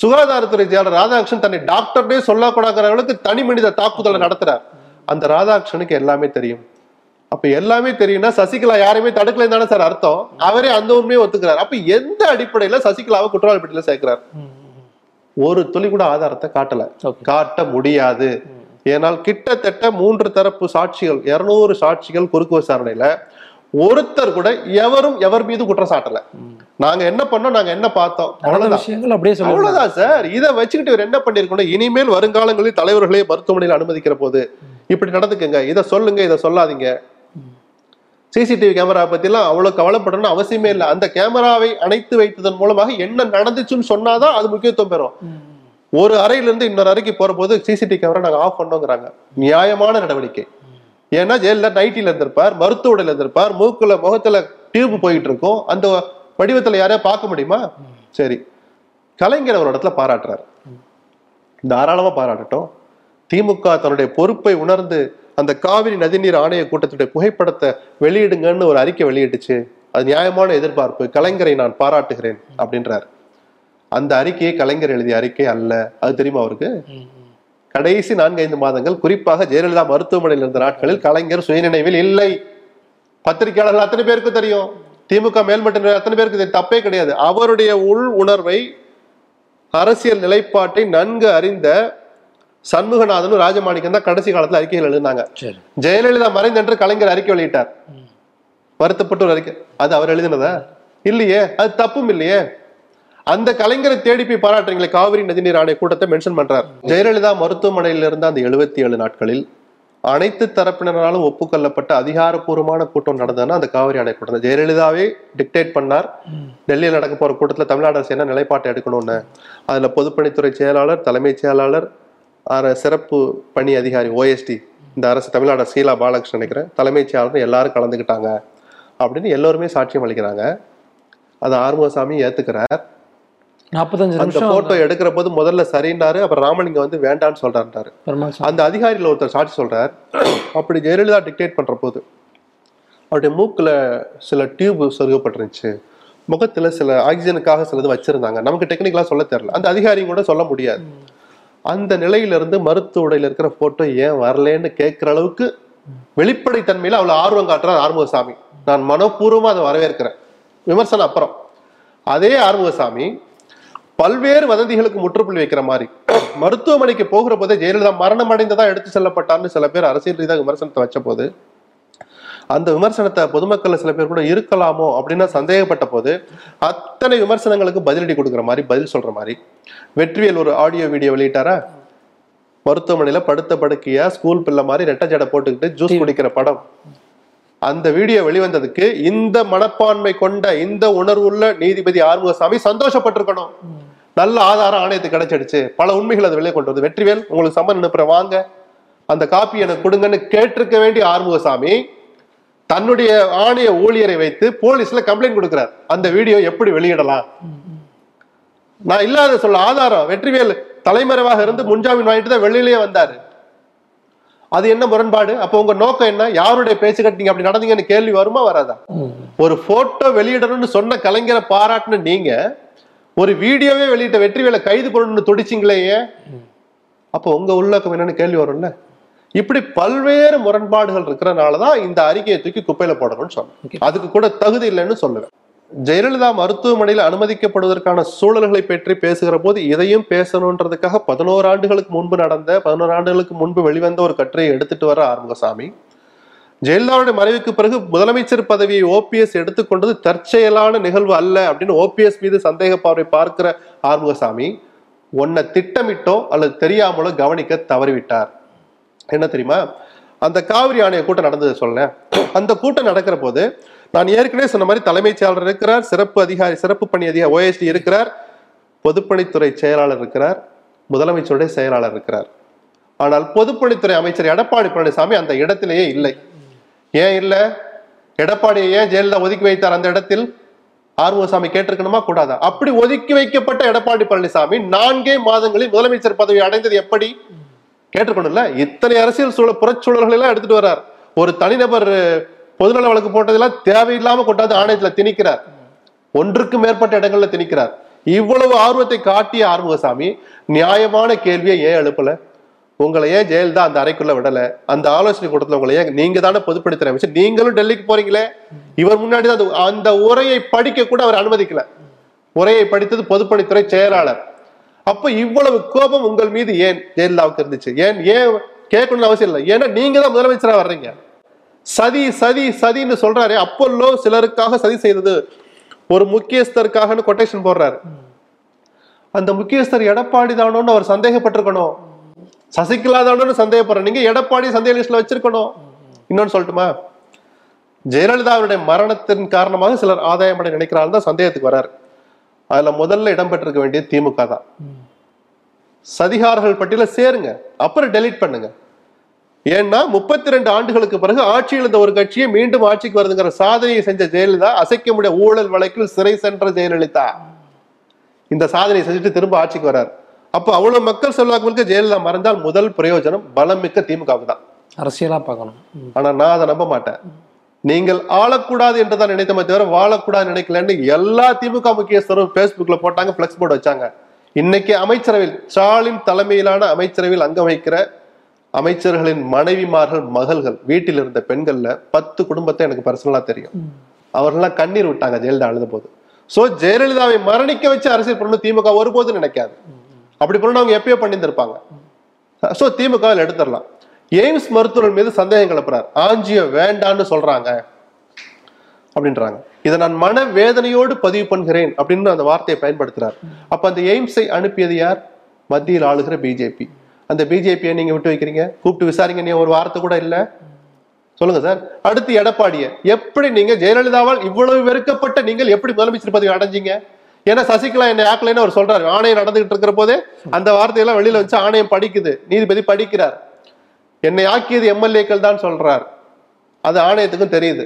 சுகாதாரத்துறை செயலர் ராதாகிருஷ்ணன் தன்னை டாக்டர்னே சொல்லக்கூடாங்கிற அளவுக்கு தனி மனித தாக்குதலை நடத்துறார். அந்த ராதாகிருஷ்ணனுக்கு எல்லாமே தெரியும். அப்ப எல்லாமே தெரியும்னா சசிகலா யாரையுமே தடுக்கல தானே சார் அர்த்தம்? அவரே அந்த உண்மையை ஒத்துக்கிறார். அப்ப எந்த அடிப்படையில சசிகலாவை குற்றவாளி பட்டியல சேர்க்கிறார் ஒரு துளி கூட ஆதாரத்தை காட்டல. காட்ட முடியாது. ஏனால் கிட்டத்தட்ட மூன்று தரப்பு சாட்சிகள் இருநூறு சாட்சிகள் குறுக்கு விசாரணையில ஒருத்தர் கூட எவரும் எவர் மீது குற்றம் சாட்டல. நாங்க என்ன பண்ணோம் நாங்க என்ன பார்த்தோம்? அவ்வளவுதான். விஷயங்கள் அப்படியே அவ்வளவுதான் சார். இதை வச்சுக்கிட்டு இவர் என்ன பண்ணிருக்கணும் இனிமேல் வருங்காலங்களில் தலைவர்களே மருத்துவமனையில் அனுமதிக்கிற போது இப்படி நடந்துக்குங்க. இதை சொல்லுங்க இதை சொல்லாதீங்க. சிசிடிவி கேமரா பத்திலாம் அவ்வளவு கவலைப்படணும்னு அவசியமே இல்லை. அந்த கேமராவை அணைத்து வைத்ததன் மூலமாக என்ன நடந்துச்சுன்னு சொன்னாதான் அது முக்கியத்துவம் பெறும். ஒரு அறையில இருந்து இன்னொரு அறைக்கு போற போது சிசிடிவி கேமரா நாங்க ஆஃப் பண்ணோங்கிறாங்க. நியாயமான நடவடிக்கை. ஏன்னா ஜெயில நைட்டில இருந்திருப்பார் மருத்துவ உடையில இருந்திருப்பார் மூக்குல முகத்துல டியூப் போயிட்டு இருக்கும் அந்த வடிவத்துல யாரையா பார்க்க முடியுமா? சரி. கலைஞர் ஒரு இடத்துல பாராட்டுறாரு. தாராளமா பாராட்டட்டும். திமுக தன்னுடைய பொறுப்பை உணர்ந்து அந்த காவிரி நதிநீர் ஆணைய கூட்டத்துடைய புகைப்படத்தை வெளியிடுங்கன்னு ஒரு அறிக்கை வெளியிட்டுச்சு. அது நியாயமான எதிர்பார்ப்பு. கலைஞரை நான் பாராட்டுகிறேன் அப்படின்றார். அந்த அறிக்கையை கலைஞர் எழுதிய அறிக்கை அல்ல. அது தெரியுமா அவருக்கு? கடைசி நான்கு ஐந்து மாதங்கள் குறிப்பாக ஜெயலலிதா மருத்துவமனையில் இருந்த நாட்களில் கலைஞர் சுயநினைவில் இல்லை. பத்திரிகையாளர்கள் அத்தனை பேருக்கு தெரியும். திமுக மேல்மட்ட அத்தனை பேருக்கு தெரியும். தப்பே கிடையாது. அவருடைய உள் உணர்வை அரசியல் நிலைப்பாட்டை நன்கு அறிந்த சண்முகநாதனும் ராஜமாணிக்கம் தான் கடைசி காலத்துல அறிக்கைகள் எழுதினாங்க. ஜெயலலிதா மறைந்தென்று கலைஞர் அறிக்கை வெளியிட்டார். வருத்தப்பட்டு ஒரு அறிக்கை. அது அவர் எழுதினதா? இல்லையே. அது தப்பும் இல்லையே. அந்த கலைஞரை தேடி போய் பாராட்டுறீங்களே காவிரி நதிநீர் ஆணைய கூட்டத்தை மென்ஷன் பண்றார். ஜெயலலிதா மருத்துவமனையில் இருந்த அந்த எழுபத்தி ஏழு நாட்களில் அனைத்து தரப்பினராலும் ஒப்புக்கொள்ளப்பட்ட அதிகாரப்பூர்வமான கூட்டம் நடந்ததுன்னா அந்த காவிரி ஆணைய கூட்டம். ஜெயலலிதாவே டிக்டேட் பண்ணார். டெல்லியில் நடக்க போற கூட்டத்துல தமிழ்நாடு அரசு என்ன நிலைப்பாட்டை எடுக்கணும்னு? அதுல பொதுப்பணித்துறை செயலாளர் தலைமைச் செயலாளர் சிறப்பு பணி அதிகாரி ஓஎஸ்டி இந்த அரசு தமிழ்நாடு ஷீலா பாலகிருஷ்ணன் நினைக்கிறேன். தலைமைச் செயலாளர் எல்லாரும் கலந்துக்கிட்டாங்க. அப்படின்னு எல்லோருமே சாட்சியம் அளிக்கிறாங்க. அதை ஆறுமுகசாமி ஏத்துக்கிறார். நாற்பத்தஞ்சு அந்த போட்டோ எடுக்கிற போது முதல்ல சரின்னாரு அப்புறம் ராமலிங்கம் வந்து வேண்டான்னு சொல்றாருன்றாரு. அந்த அதிகாரியில் ஒருத்தர் சாட்சி சொல்றார். அப்படி ஜெயலலிதா டிக்டேட் பண்ற போது அவருடைய மூக்குல சில டியூப் சொருகப்பட்டிருந்துச்சு. முகத்துல சில ஆக்சிஜனுக்காக சிலது வச்சிருந்தாங்க. நமக்கு டெக்னிக்கலா சொல்ல தெரியல. அந்த அதிகாரியும் கூட சொல்ல முடியாது. அந்த நிலையிலிருந்து மருத்துவ உடையில் இருக்கிற போட்டோ ஏன் வரலன்னு கேட்குற அளவுக்கு வெளிப்படைத்தன்மையில் அவ்வளோ ஆர்வம் காட்டுறார் ஆறுமுகசாமி. நான் மனப்பூர்வமாக அதை வரவேற்கிறேன். விமர்சனம் அப்புறம். அதே ஆறுமுகசாமி பல்வேறு வதந்திகளுக்கு முற்றுப்புள்ளி வைக்கிற மாதிரி. மருத்துவமனைக்கு போகிற போதே ஜெயலலிதா மரணம் அடைந்ததா எடுத்து செல்லப்பட்டார்னு சில பேர் அரசியல் ரீதியாக விமர்சனத்தை வச்ச போது அந்த விமர்சனத்தை பொதுமக்கள் சில பேர் கூட இருக்கலாமோ அப்படின்னு சந்தேகப்பட்ட போது அத்தனை விமர்சனங்களுக்கு பதிலடி கொடுக்குற மாதிரி பதில் சொல்ற மாதிரி. வெற்றிவேல் ஒரு ஆடியோ வீடியோ வெளியிட்டாரா? மருத்துவமனையில படுத்த படுக்கையா ஸ்கூல் பிள்ளை மாதிரி ரெட்டை ஜடை போட்டுக்கிட்டு ஜூஸ் குடிக்கிற படம். அந்த வீடியோ வெளிவந்ததுக்கு இந்த மனப்பான்மை கொண்ட இந்த உணர்வுள்ள நீதிபதி ஆறுமுகசாமி சந்தோஷப்பட்டிருக்கணும். நல்ல ஆதாரம் ஆணையத்துக்கு கிடைச்சிடுச்சு. பல உண்மைகள் அது வெளியே கொண்டு வந்து வெற்றிவேல் உங்களுக்கு சம்மன் அனுப்புற வாங்க. அந்த காப்பி எனக்கு கொடுங்கன்னு கேட்டிருக்க வேண்டிய ஆறுமுகசாமி தன்னுடைய ஆணைய ஊழியரை வைத்து போலீஸ்ல கம்ப்ளைண்ட் கொடுக்கிறார். அந்த வீடியோ எப்படி வெளியிடலாம்? நான் இல்லாத சொல்ல ஆதாரம் வெற்றிவேல் தலைமறைவாக இருந்து முன்ஜாமீன் வாங்கிட்டு தான் வெளியிலேயே வந்தாரு. அது என்ன முரண்பாடு? அப்போ உங்க நோக்கம் என்ன? யாருடைய பேச்சு கட்டிங்க அப்படி நடந்தீங்கன்னு கேள்வி வருமா வராதா? ஒரு போட்டோ வெளியிடணும்னு சொன்ன கலைஞரை பாராட்டுன நீங்க ஒரு வீடியோவே வெளியிட்ட வெற்றிவேலை கைது பண்ணணும்னு துடிச்சிங்களே அப்போ உங்க உள்ளக்கம் என்னன்னு கேள்வி வரும்ல. இப்படி பல்வேறு முரண்பாடுகள் இருக்கிறனாலதான் இந்த அறிக்கையை தூக்கி குப்பையில போடணும்னு. சொன்னேன். அதுக்கு கூட தகுதி இல்லைன்னு சொல்லுவேன் ஜெயலலிதா மருத்துவமனையில் அனுமதிக்கப்படுவதற்கான சூழல்களை பற்றி பேசுகிற போது இதையும் பேசணுன்றதுக்காக பதினோரு ஆண்டுகளுக்கு முன்பு நடந்த பதினோரு ஆண்டுகளுக்கு முன்பு வெளிவந்த ஒரு கட்டுரையை எடுத்துட்டு வர ஆறுமுகசாமி ஜெயலலிதாவுடைய மறைவுக்கு பிறகு முதலமைச்சர் பதவியை ஓபிஎஸ் எடுத்துக்கொண்டது தற்செயலான நிகழ்வு அல்ல அப்படின்னு ஓபிஎஸ் மீது சந்தேக பார்வை பார்க்கிற ஆறுமுகசாமி உன்னை திட்டமிட்டோ அல்லது தெரியாமலோ கவனிக்க தவறிவிட்டார். என்ன தெரியுமா? அந்த காவிரி ஆணைய கூட்டம் நடந்தது சொல்லேன் அந்த கூட்டம் நடக்கிற போது நான் ஏற்கனவே சொன்ன மாதிரி தலைமைச் செயலாளர் இருக்கிறார் சிறப்பு அதிகாரி சிறப்பு பணி அதிகாரி ஓஎஸ்டி இருக்கிறார் பொதுப்பணித்துறை செயலாளர் இருக்கிறார் முதலமைச்சருடைய செயலாளர் இருக்கிறார். ஆனால் பொதுப்பணித்துறை அமைச்சர் எடப்பாடி பழனிசாமி அந்த இடத்திலேயே இல்லை. ஏன் இல்லை? எடப்பாடியை ஏன் ஜெயலலிதா ஒதுக்கி வைத்தார் அந்த இடத்தில்? ஆர்வசாமி கேட்டிருக்கணுமா? கூடாதா? அப்படி ஒதுக்கி வைக்கப்பட்ட எடப்பாடி பழனிசாமி நான்கே மாதங்களில் முதலமைச்சர் பதவி அடைந்தது எப்படி? கேட்டிருக்கணும்ல? இத்தனை அரசியல் சூழல் புறச்சூழல்கள் எல்லாம் எடுத்துட்டு வர்றார். ஒரு தனிநபர் பொதுநல வழக்கு போட்டதெல்லாம் தேவையில்லாம கொண்டாந்து ஆணையத்துல திணிக்கிறார். ஒன்றுக்கு மேற்பட்ட இடங்கள்ல திணிக்கிறார். இவ்வளவு ஆர்வத்தை காட்டிய ஆறுமுகசாமி நியாயமான கேள்வியை ஏன் எழுப்பல? உங்களை ஏன் ஜெயலலிதா அந்த அறைக்குள்ள விடல? அந்த ஆலோசனை கூட்டத்துல உங்களை ஏன் நீங்க தானே பொதுப்பணித்துறை அமைச்சர்? நீங்களும் டெல்லிக்கு போறீங்களே? இவர் முன்னாடி தான் அந்த- அந்த உரையை படிக்க கூட அவர் அனுமதிக்கல. உரையை படித்தது பொதுப்பணித்துறை செயலாளர். அப்ப இவ்வளவு கோபம் உங்கள் மீது ஏன் ஜெயலலிதாவுக்கு இருந்துச்சு? ஏன் ஏன் கேட்கணும்னு அவசியம் இல்லை. ஏன்னா நீங்க தான் முதலமைச்சரா வர்றீங்க. சதி சதி சதின்னு சொல்றாரு. அப்பல்லோ சிலருக்காக சதி செய்தது ஒரு முக்கியஸ்தருக்காகன்னு கொட்டேஷன் போடுறாரு. அந்த முக்கியஸ்தர் எடப்பாடி தானோன்னு அவர் சந்தேகப்பட்டிருக்கணும். சசிகலா தானோன்னு சந்தேகப்படுற நீங்க எடப்பாடி சந்தேக லிஸ்ட்ல வச்சிருக்கணும். இன்னொன்னு சொல்லட்டுமா? ஜெயலலிதாவுடைய மரணத்தின் காரணமாக சிலர் ஆதாயம் அடைய நினைக்கிறார்கள் தான் சந்தேகத்துக்கு வராரு அதுல முதல்ல இடம்பெற்றிருக்க வேண்டியது திமுக தான். சதிகாரர்கள் பட்டியல சேருங்க. அப்புறம் டெலீட் பண்ணுங்க. ஏன்னா முப்பத்தி ரெண்டு ஆண்டுகளுக்கு பிறகு ஆட்சியில் இருந்த ஒரு கட்சியை மீண்டும் ஆட்சிக்கு வருதுங்கிற சாதனையை செஞ்ச ஜெயலலிதா அசைக்க முடிய ஊழல் வழக்கில் சிறை சென்ற ஜெயலலிதா. இந்த சாதனையை செஞ்சுட்டு திரும்ப ஆட்சிக்கு வரார். அப்போ அவ்வளவு மக்கள் செல்வாக்கு ஜெயலலிதா மறைந்தால் முதல் பிரயோஜனம் பலம் மிக்க திமுகவுக்கு தான். அரசியலா பார்க்கணும். ஆனா நான் அதை நம்ப மாட்டேன். நீங்கள் ஆளக்கூடாது என்றுதான் நினைத்தமே தவிர வாழக்கூடாது நினைக்கலன்னு எல்லா திமுக முக்கியஸ்தரும் பேஸ்புக்ல போட்டாங்க பிளக்ஸ் போர்டு வச்சாங்க. இன்னைக்கு அமைச்சரவையில் ஸ்டாலின் தலைமையிலான அமைச்சரவையில் அங்க வைக்கிற அமைச்சர்களின் மனைவிமார்கள் மகள்கள் வீட்டில் இருந்த பெண்கள்ல பத்து குடும்பத்தை எனக்கு பர்சனலா தெரியும். அவர்கள்லாம் கண்ணீர் விட்டாங்க ஜெயலலிதா அழுத போது சோ ஜெயலலிதாவை மரணிக்க வச்சு அரசியல் பண்ணணும் திமுக ஒருபோதும் நினைக்காது. அப்படி பண்ணணும் அவங்க எப்பயோ பண்ணியிருந்திருப்பாங்க. சோ திமுக எடுத்துடலாம். எய்ம்ஸ் மருத்துவர்கள் மீது சந்தேகம் கிளப்புறார். ஆஞ்சியோ வேண்டான்னு சொல்றாங்க. அப்படின்றாங்க. இதை நான் மன வேதனையோடு பதிவு பண்ணுகிறேன் அப்படின்னு அந்த வார்த்தையை பயன்படுத்துறார். அப்ப அந்த எய்ம்ஸை அனுப்பியது யார்? மத்தியில் ஆளுகிற பிஜேபி அந்த பிஜேபியை நீங்க விட்டு வைக்கிறீங்க. கூப்பிட்டு விசாரிங்க நீ ஒரு வார்த்தை கூட இல்ல. சொல்லுங்க சார். அடுத்து எடப்பாடிய. எப்படி நீங்க ஜெயலலிதாவால் இவ்வளவு வெறுக்கப்பட்ட நீங்கள் எப்படி முதலமைச்சர் பதவி அடைஞ்சீங்க? ஏன்னா சசிகலா என்னை ஆக்கலைன்னு அவர் சொல்றாரு. ஆணையம் நடந்துகிட்டு இருக்கிற போதே அந்த வார்த்தையெல்லாம் வெளியில வச்சு ஆணையம் படிக்குது. நீதிபதி படிக்கிறார். என்னை ஆக்கியது எம்எல்ஏக்கள் தான் சொல்றார். அது ஆணையத்துக்கும் தெரியுது.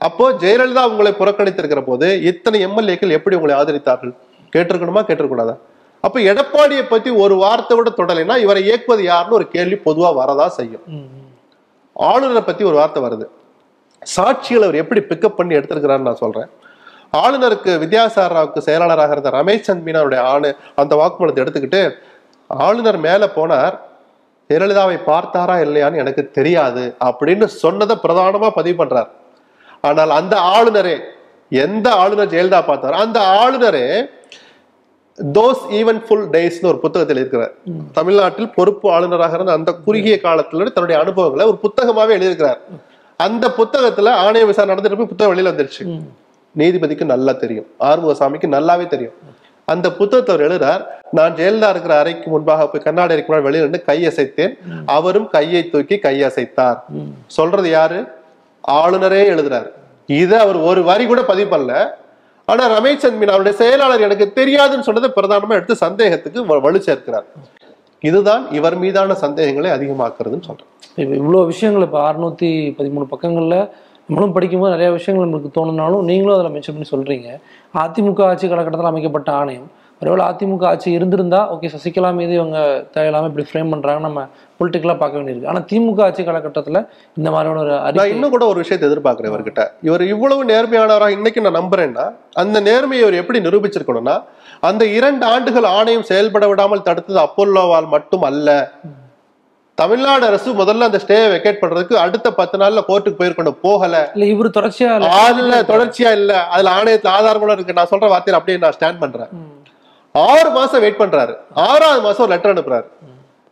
அப்போ ஜெயலலிதா உங்களை புறக்கணித்திருக்கிற போது இத்தனை எம்எல்ஏக்கள் எப்படி உங்களை ஆதரித்தார்கள்? கேட்டிருக்கணுமா? கேட்டிருக்கூடாதா அப்ப எடப்பாடியை பத்தி ஒரு வார்த்தை கூட தொடலைன்னா இவரை இயக்குவது யாருன்னு ஒரு கேள்வி பொதுவா வரதா செய்யும். ஆளுநரை பத்தி ஒரு வார்த்தை வருது. சாட்சிகளை அவர் எப்படி பிக்கப் பண்ணி எடுத்திருக்கிறாருன்னு நான் சொல்றேன். ஆளுநருக்கு வித்யாசாகர் ராவுக்கு செயலாளராக இருந்த ரமேஷ் சந்த் மீனாவுடைய ஆணு அந்த வாக்குமூலத்தை எடுத்துக்கிட்டு ஆளுநர் மேல போனார். ஜெயலலிதாவை பார்த்தாரா இல்லையான்னு எனக்கு தெரியாது அப்படின்னு சொன்னதை பிரதானமா பதிவு பண்றார். ஆனால் அந்த ஆளுநரே எந்த ஆளுநர் ஜெயலலிதா பார்த்தாரோ அந்த ஆளுநரே தோஸ் ஈவன் ஃபுல் டேஸ்னு ஒரு புத்தகத்தில் இருக்கிறார். தமிழ்நாட்டில் பொறுப்பு ஆளுநராக இருந்த அந்த குறுகிய காலத்துல தன்னுடைய அனுபவங்களை ஒரு புத்தகமாவே எழுதியிருக்கிறார். அந்த புத்தகத்துல ஆணைய விசாரணை நடந்துட்டு போய் புத்தகம் வெளியில வந்துருச்சு. நீதிபதிக்கு நல்லா தெரியும். ஆறுமுகசாமிக்கு நல்லாவே தெரியும். அந்த புத்தகத்தை அவர் எழுதுறார். நான் ஜெயலலிதா இருக்கிற அறைக்கு முன்பாக போய் கண்ணாடி அறைக்கு முன்னாடி வெளியில நின்று கையசைத்தேன் அவரும் கையை தூக்கி கையசைத்தார். சொல்றது யாரு? ஆளுநரே எழுதுறாரு. இதை அவர் ஒரு வரி கூட பதிவு பண்ணல. ஆனா ரமேஷ் சந்த் மீனா அவருடைய செயலாளர் எனக்கு தெரியாதுன்னு சொன்னதை பிரதானமா எடுத்து சந்தேகத்துக்கு வலு சேர்க்கிறார். இதுதான் இவர் மீதான சந்தேகங்களை அதிகமாக்குறதுன்னு சொல்றேன். இப்போ இவ்வளோ விஷயங்கள் இப்போ அறுநூத்தி பதிமூணு பக்கங்களில் நம்மளும் படிக்கும்போது நிறைய விஷயங்கள் நம்மளுக்கு தோணுனாலும் நீங்களும் அதில் மென்ஷன் பண்ணி சொல்கிறீங்க அதிமுக ஆட்சி காலகட்டத்தில் அமைக்கப்பட்ட ஆணையம் ஒருவேளை அதிமுக ஆட்சி இருந்திருந்தா ஓகே சசிகலா மீது இவங்க தேவையில்லாமல் இப்படி ஃப்ரேம் பண்ணுறாங்க நம்ம பொலிட்டிக்கலாக பார்க்க வேண்டியிருக்கு. ஆனால் திமுக ஆட்சி காலகட்டத்தில் இந்த மாதிரியான ஒரு நான் இன்னும் கூட ஒரு விஷயத்தை எதிர்பார்க்கிறேன் இவர்கிட்ட. இவர் இவ்வளவு நேர்மையானவராக இன்னைக்கு நான் நம்புறேன்னா அந்த நேர்மையை இவர் எப்படி நிரூபிச்சிருக்கணும்னா அந்த இரண்டு ஆண்டுகள் ஆணையம் செயல்பட விடாமல் தடுத்தது அப்போல்லோவால் மட்டும் அல்ல. தமிழ்நாடு அரசு முதல்ல அந்த ஸ்டே வெக்கேட் பண்றதுக்கு அடுத்த பத்து நாள்ல கோர்ட்டுக்கு போயிருக்கணும். போகல. இல்லை இவர் தொடர்ச்சியாக அதுல தொடர்ச்சியா இல்ல. அதுல ஆணையத்துல ஆதாரங்களும் இருக்கு. நான் சொல்ற வார்த்தையில அப்படியே நான் ஸ்டாண்ட் பண்றேன். ஆறு மாசம் வெயிட் பண்றாரு. ஆறாவது மாசம் ஒரு லெட்டர் அனுப்புறாரு.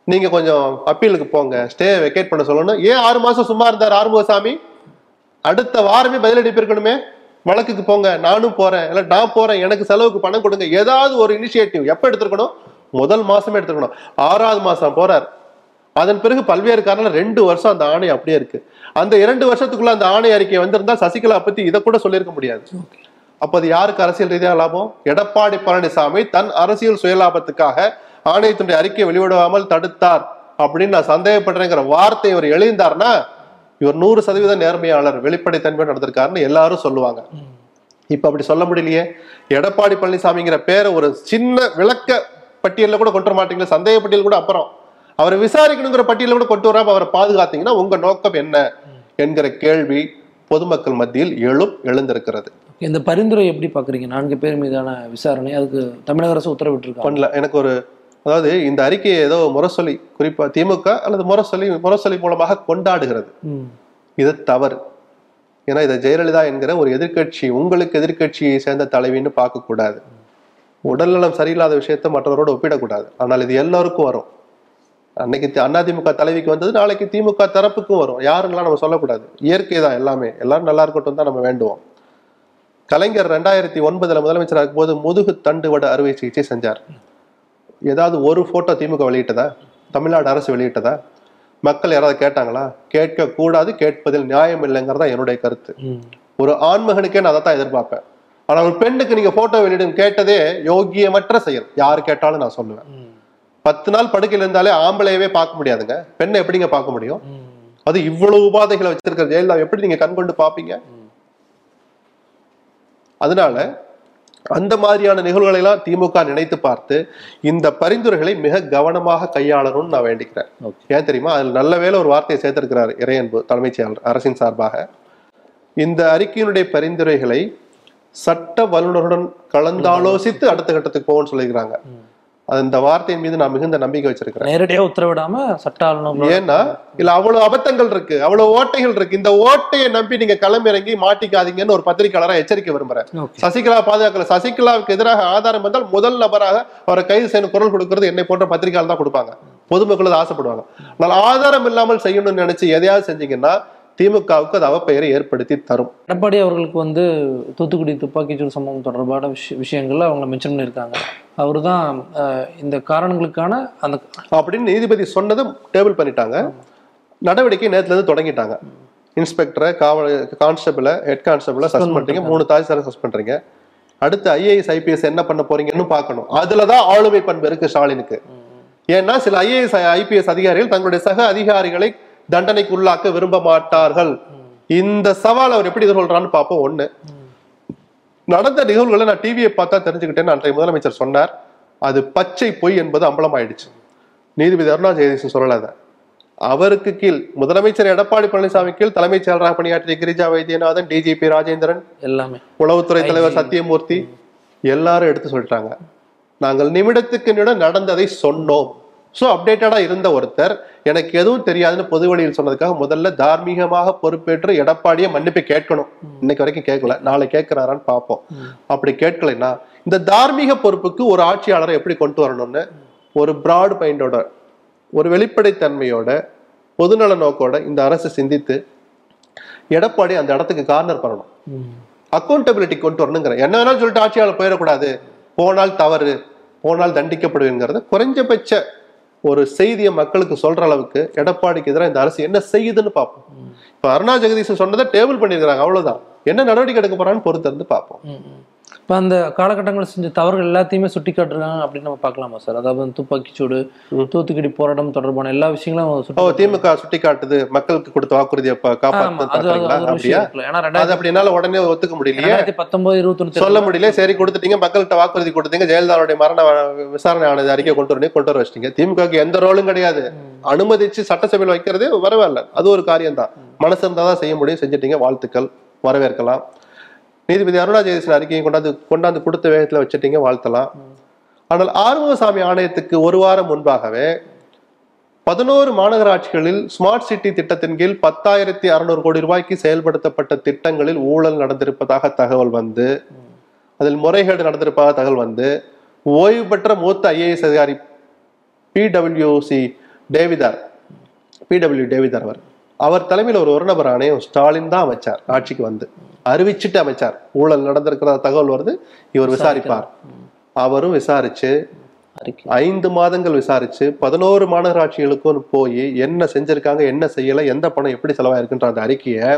நீங்க கொஞ்சம் அப்பீலுக்கு போங்க. ஸ்டே வெக்கேட் பண்ண சொல்லணும். ஏன் ஆறு மாசம் சும்மா இருந்தார் ஆறுமுகசாமி? அடுத்த வாரமே பதில் இருக்கணுமே. வழக்குக்கு போங்க. நானும் போறேன். இல்ல நான் போறேன். எனக்கு செலவுக்கு பணம் கொடுங்க. ஏதாவது ஒரு இனிஷியேட்டிவ் எப்ப எடுத்திருக்கணும்? முதல் மாசமே எடுத்துக்கணும் ஆறாவது மாசம் போறார். அதன் பிறகு பல்வேறு காரணம் ரெண்டு வருஷம் அந்த ஆணை அப்படியே இருக்கு. அந்த இரண்டு வருஷத்துக்குள்ள அந்த ஆணை அறிக்கை வந்திருந்தா சசிகலா பத்தி இதை கூட சொல்லியிருக்க முடியாது. அப்போது யாருக்கு அரசியல் ரீதியாக லாபம்? எடப்பாடி பழனிசாமி தன் அரசியல் சுயலாபத்துக்காக ஆணையத்தினுடைய அறிக்கை வெளியிடாமல் தடுத்தார் அப்படின்னு நான் சந்தேகப்படுறேங்கிற வார்த்தை இவர் எழுந்தார்னா இவர் நூறு சதவீத நேர்மையாளர் வெளிப்படைத்தன்மை நடந்திருக்காருன்னு எல்லாரும் சொல்லுவாங்க. இப்ப அப்படி சொல்ல முடியலையே. எடப்பாடி பழனிசாமிங்கிற பேரை ஒரு சின்ன விளக்க பட்டியலில் கூட கொண்டு வர மாட்டீங்களா சந்தேக பட்டியல் கூட அப்புறம். அவரை விசாரிக்கணுங்கிற பட்டியலில் கூட கொண்டு வராம அவரை பாதுகாத்தீங்கன்னா உங்க நோக்கம் என்ன? என்கிற கேள்வி பொதுமக்கள் மத்தியில் எழும் எழுந்திருக்கிறது. இந்த பரிந்துரை எப்படி பாக்குறீங்க? நான்கு பேர் மீதான விசாரணை அதுக்கு தமிழக அரசு உத்தரவிட்டிருக்காங்க பண்ணல. எனக்கு ஒரு அதாவது இந்த அறிக்கையை ஏதோ முரசொலி குறிப்பா திமுக அல்லது முரசொலி முரசொலி மூலமாக கொண்டாடுகிறது. இது தவறு. ஏன்னா இதை ஜெயலலிதா என்கிற ஒரு எதிர்க்கட்சி உங்களுக்கு எதிர்க்கட்சியை சேர்ந்த தலைவின்னு பார்க்கக்கூடாது. உடல்நலம் சரியில்லாத விஷயத்தை மற்றவரோடு ஒப்பிடக்கூடாது. ஆனால் இது எல்லாருக்கும் வரும். அன்னைக்கு அதிமுக தலைவிக்கு வந்தது நாளைக்கு திமுக தரப்புக்கும் வரும். யாருங்களாம் நம்ம சொல்லக்கூடாது. இயற்கை தான் எல்லாமே. எல்லாரும் நல்லா இருக்கட்டும் தான் நம்ம வேண்டுவோம். கலைஞர் ரெண்டாயிரத்தி ஒன்பதுல முதலமைச்சராக இருக்கும்போது முதுகு தண்டுவட அறுவை சிகிச்சை செஞ்சார். ஏதாவது ஒரு போட்டோ திமுக வெளியிட்டதா? தமிழ்நாடு அரசு வெளியிட்டதா? மக்கள் யாராவது கேட்டாங்களா? கேட்க கூடாது கேட்பதில் நியாயம் இல்லைங்கிறதா என்னுடைய கருத்து. ஒரு ஆண்மகனுக்கே நான் அதை தான் எதிர்பார்ப்பேன். ஆனால் ஒரு பெண்ணுக்கு நீங்க போட்டோ வெளியிடும் கேட்டதே யோகியமற்ற செயல். யார் கேட்டாலும் நான் சொல்லுவேன். பத்து நாள் படுக்கையில் இருந்தாலே ஆம்பளையவே பார்க்க முடியாதுங்க. பெண்ணை எப்படிங்க பார்க்க முடியும். அது இவ்வளவு உபாதைகளை வச்சிருக்கிற ஜெயலலிதா எப்படி நீங்க கண் கொண்டு பார்ப்பீங்க? அதனால அந்த மாதிரியான நிகழ்வுகளை எல்லாம் திமுக நினைத்து பார்த்து இந்த பரிந்துரைகளை மிக கவனமாக கையாளணும்னு நான் வேண்டிக்கிறேன். ஏன் தெரியுமா? அதில் நல்ல வேளை ஒரு வார்த்தையை சேர்த்திருக்கிறார் இறையன்பு தலைமைச் செயலாளர் அரசின் சார்பாக. இந்த அறிக்கையினுடைய பரிந்துரைகளை சட்ட வல்லுநருடன் கலந்தாலோசித்து அடுத்த கட்டத்துக்கு போகும்னு சொல்லியிருக்கிறாங்க. அந்த வார்த்தையின் மீது நான் மிகுந்த நம்பிக்கை வச்சிருக்கிறேன். நேரடியா உத்தரவிடாம சட்ட ஆளுநர் ஏன்னா இல்ல அவ்வளவு அபத்தங்கள் இருக்கு அவ்வளவு ஓட்டைகள் இருக்கு. இந்த ஓட்டையை நம்பி நீங்க களமிறங்கி மாட்டிக்காதீங்கன்னு ஒரு பத்திரிகையாளரா எச்சரிக்கை விரும்புறேன். சசிகலா பாதுகாக்கல. சசிகலாவுக்கு எதிராக ஆதாரம் வந்தால் முதல் நபராக அவரை கைது செய்யணும் குரல் கொடுக்கிறது என்னை போன்ற பத்திரிகையாளர் தான் கொடுப்பாங்க. பொதுமக்கள் ஆசைப்படுவாங்க. ஆனால் ஆதாரம் இல்லாமல் செய்யணும்னு நினைச்சு எதையாவது செஞ்சீங்கன்னா திமுகவுக்கு அது அவப்பெயரை ஏற்படுத்தி தரும். எடப்பாடி அவர்களுக்கு வந்து தூத்துக்குடி துப்பாக்கிச்சூடு சம்பவம் தொடர்பான விஷய விஷயங்கள்ல அவங்க மென்ஷன் பண்ணியிருக்காங்க. அவர் தான் இந்த காரணங்களுக்கான அந்த அப்படின்னு நீதிபதி சொன்னதை டேபிள் பண்ணிட்டாங்க. நடவடிக்கை நேத்துல இருந்து தொடங்கிட்டாங்க. இன்ஸ்பெக்டரை காவல் கான்ஸ்டபிளை ஹெட் கான்ஸ்டபிளை சஸ்பெண்ட் பண்றீங்க மூணு தாசில்தாரை சஸ்பெண்ட் பண்றீங்க அடுத்து ஐஏஎஸ் ஐபிஎஸ் என்ன பண்ண போறீங்கன்னு பார்க்கணும். அதுலதான் ஆளுமை பண்பு இருக்கு ஸ்டாலினுக்கு. ஏன்னா சில ஐஏஎஸ் ஐபிஎஸ் அதிகாரிகள் தங்களுடைய சக அதிகாரிகளை தண்டனைக்கு உள்ளாக்க விரும்ப மாட்டார்கள். இந்த சவால் அவர் எப்படி எதிர்கொள்றான்னு பார்ப்போம். ஒண்ணு நடந்த நிகழ்வுகளை நான் டிவியை பார்த்தா தெரிஞ்சுக்கிட்டேன்னு அன்றைய முதலமைச்சர் சொன்னார் அது பச்சை பொய் என்பது அம்பலமாயிடுச்சு நீதிபதி அருணா ஜெயதீசன் சொல்லல அதை. அவருக்கு கீழ் முதலமைச்சர் எடப்பாடி பழனிசாமி கீழ் தலைமைச் செயலராக பணியாற்றிய கிரிஜா வைத்தியநாதன் டிஜிபி ராஜேந்திரன் எல்லாமே. உளவுத்துறை தலைவர் சத்தியமூர்த்தி எல்லாரும் எடுத்து சொல்லிட்டாங்க. நாங்கள் நிமிடத்துக்கு நிமிடம் நடந்ததை சொன்னோம். சோ அப்டேட்டடா இருந்த ஒருத்தர் எனக்கு எதுவும் தெரியாதுன்னு பொது வழியில் சொன்னதுக்காக முதல்ல தார்மீகமாக பொறுப்பேற்று எடப்பாடியை மன்னிப்பு கேட்கணும். இன்னைக்கு வரைக்கும் கேட்கல. நாளை கேட்கிறாரான்னு பார்ப்போம். அப்படி கேட்கலைன்னா இந்த தார்மீக பொறுப்புக்கு ஒரு ஆட்சியாளரை எப்படி கொண்டு வரணும்னு ஒரு பிராட் மைண்டோட ஒரு வெளிப்படைத்தன்மையோட பொதுநல நோக்கோட இந்த அரசு சிந்தித்து எடப்பாடி அந்த இடத்துக்கு கார்னர் பண்ணணும். அக்கௌண்டபிலிட்டி கொண்டு வரணுங்கிறேன் என்ன வேணாலும் சொல்லிட்டு ஆட்சியாளர் போயிடக்கூடாது. போனால் தவறு போனால் தண்டிக்கப்படுவேங்கிறத குறைஞ்சபட்ச ஒரு செய்தியை மக்களுக்கு சொல்ற அளவுக்கு எடப்பாடிக்கு எதிராக இந்த அரசு என்ன செய்யுதுன்னு பார்ப்போம். இப்ப அருணா ஜெகதீசன் சொன்னதை டேபிள் பண்ணிருக்காங்க அவ்வளவுதான். என்ன நடவடிக்கை எடுக்க போறான்னு பொறுத்து இருந்து பார்ப்போம். இப்ப அந்த காலகட்டங்களில் செஞ்ச தவறுகள் எல்லாத்தையுமே சுட்டி காட்டுறாங்க அப்படின்னு நம்ம பார்க்கலாமா சார்? அதாவது வந்து துப்பாக்கிச்சூடு தூத்துக்குடி போராட்டம் தொடர்பான எல்லா விஷயங்களும் ஓ திமுக சுட்டி காட்டுது மக்களுக்கு கொடுத்த வாக்குறுதியை என்னால உடனே ஒத்துக்க முடியலையே. ரெண்டாயிரத்தி பத்தொன்பது இருபத்தி சொல்ல முடியல. சரி கொடுத்துட்டீங்க. மக்கள்கிட்ட வாக்குறுதி கொடுத்தீங்க. ஜெயலலிதாவுடைய மரண விசாரணை ஆனது அறிக்கை கொண்டு வரணும். கொண்டு வர வச்சிட்டீங்க. திமுகவுக்கு எந்த ரோலும் கிடையாது. அனுமதிச்சு சட்டசபையில் வைக்கிறதே வரவேல்ல அது ஒரு காரியம் தான் மனசு இருந்தா தான் செய்ய முடியும். செஞ்சிட்டீங்க. வாழ்த்துக்கள். வரவேற்கலாம். நீதிபதி அருணா ஜெயதீசன் அறிக்கையை கொண்டாந்து கொண்டாந்து கொடுத்த வேகத்தில் வச்சிட்டீங்க வாழ்த்தலாம். ஆனால் ஆறுமுகசாமி ஆணையத்துக்கு ஒரு வாரம் முன்பாகவே பதினோரு மாநகராட்சிகளில் ஸ்மார்ட் சிட்டி திட்டத்தின் கீழ் பத்தாயிரத்தி அறுநூறு கோடி ரூபாய்க்கு செயல்படுத்தப்பட்ட திட்டங்களில் ஊழல் நடந்திருப்பதாக தகவல் வந்து அதில் முறைகேடு நடந்திருப்பதாக தகவல் வந்து ஓய்வு பெற்ற மூத்த ஐஏஎஸ் அதிகாரி பிடபிள்யூசி டேவிதார் பிடபிள்யூ டேவிதார் அவர். அவர் தலைமையில் ஒரு ஒரு நபர் ஆணையம் ஸ்டாலின் தான் அமைச்சார் ஆட்சிக்கு வந்து. அறிவிச்சிட்டு அமைச்சார். ஊழல் நடந்திருக்கிற தகவல் வருது இவர் விசாரிப்பார். அவரும் விசாரிச்சு ஐந்து மாதங்கள் விசாரிச்சு பதினோரு மாநகராட்சிகளுக்கும் போய் என்ன செஞ்சிருக்காங்க என்ன செய்யல எந்த பணம் எப்படி செலவாயிருக்குன்ற அந்த அறிக்கையை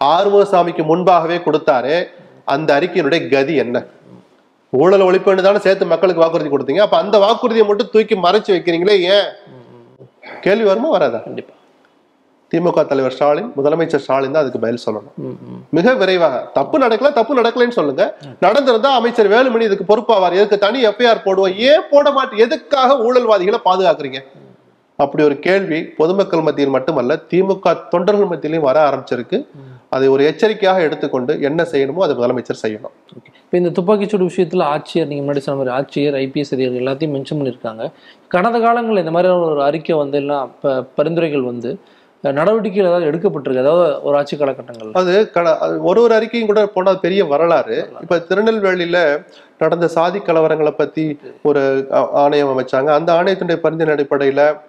ஆறுமுகசாமிக்கு முன்பாகவே கொடுத்தாரே. அந்த அறிக்கையினுடைய கதி என்ன? ஊழல் ஒழிப்புன்னு தானே சேர்த்து மக்களுக்கு வாக்குறுதி கொடுத்தீங்க. அப்ப அந்த வாக்குறுதியை மட்டும் தூக்கி மறைச்சு வைக்கிறீங்களே ஏன்? கேள்வி வருமா வராதா? கண்டிப்பா. திமுக தலைவர் ஸ்டாலின் முதலமைச்சர் ஸ்டாலின் தான் அதுக்கு பதில் சொல்லணும். மிக விரைவாக. தப்பு நடக்கல தப்பு நடக்கலைன்னு சொல்லுங்க. நடந்திருந்தா அமைச்சர் வேலுமணி இதுக்கு பொறுப்பாவார். எதுக்கு தனி எஃப்ஐஆர் போடுவோம்? ஏன் போட மாட்டேன் எதுக்காக ஊழல்வாதிகளை பாதுகாக்கிறீங்க? அப்படி ஒரு கேள்வி பொதுமக்கள் மத்தியில் மட்டுமல்ல திமுக தொண்டர்கள் மத்தியிலையும் வர ஆரம்பிச்சிருக்கு. அதை ஒரு எச்சரிக்கையாக எடுத்துக்கொண்டு என்ன செய்யணுமோ அதை முதலமைச்சர் செய்யணும். இப்போ இந்த துப்பாக்கிச்சூடு விஷயத்துல ஆட்சியர் நீங்க முன்னாடி சொன்ன மாதிரி ஆட்சியர் ஐபிஎஸ் அதிகாரிகள் எல்லாத்தையும் மென்ஷன் பண்ணியிருக்காங்க. கடந்த காலங்களில் இந்த மாதிரி ஒரு அறிக்கை வந்து எல்லாம் ப- பரிந்துரைகள் வந்து நடவடிக்கைகள் ஏதாவது எடுக்கப்பட்டிருக்கு? அதாவது ஒரு ஆட்சி காலகட்டங்கள்ல? அது கட- அது ஒரு ஒரு அறிக்கையும் கூட போனா அது பெரிய வரலாறு. இப்ப திருநெல்வேலியில நடந்த சாதி கலவரங்களை பத்தி ஒரு ஆணையம் அமைச்சாங்க. அந்த ஆணையத்தினுடைய பரிந்துரை அடிப்படையில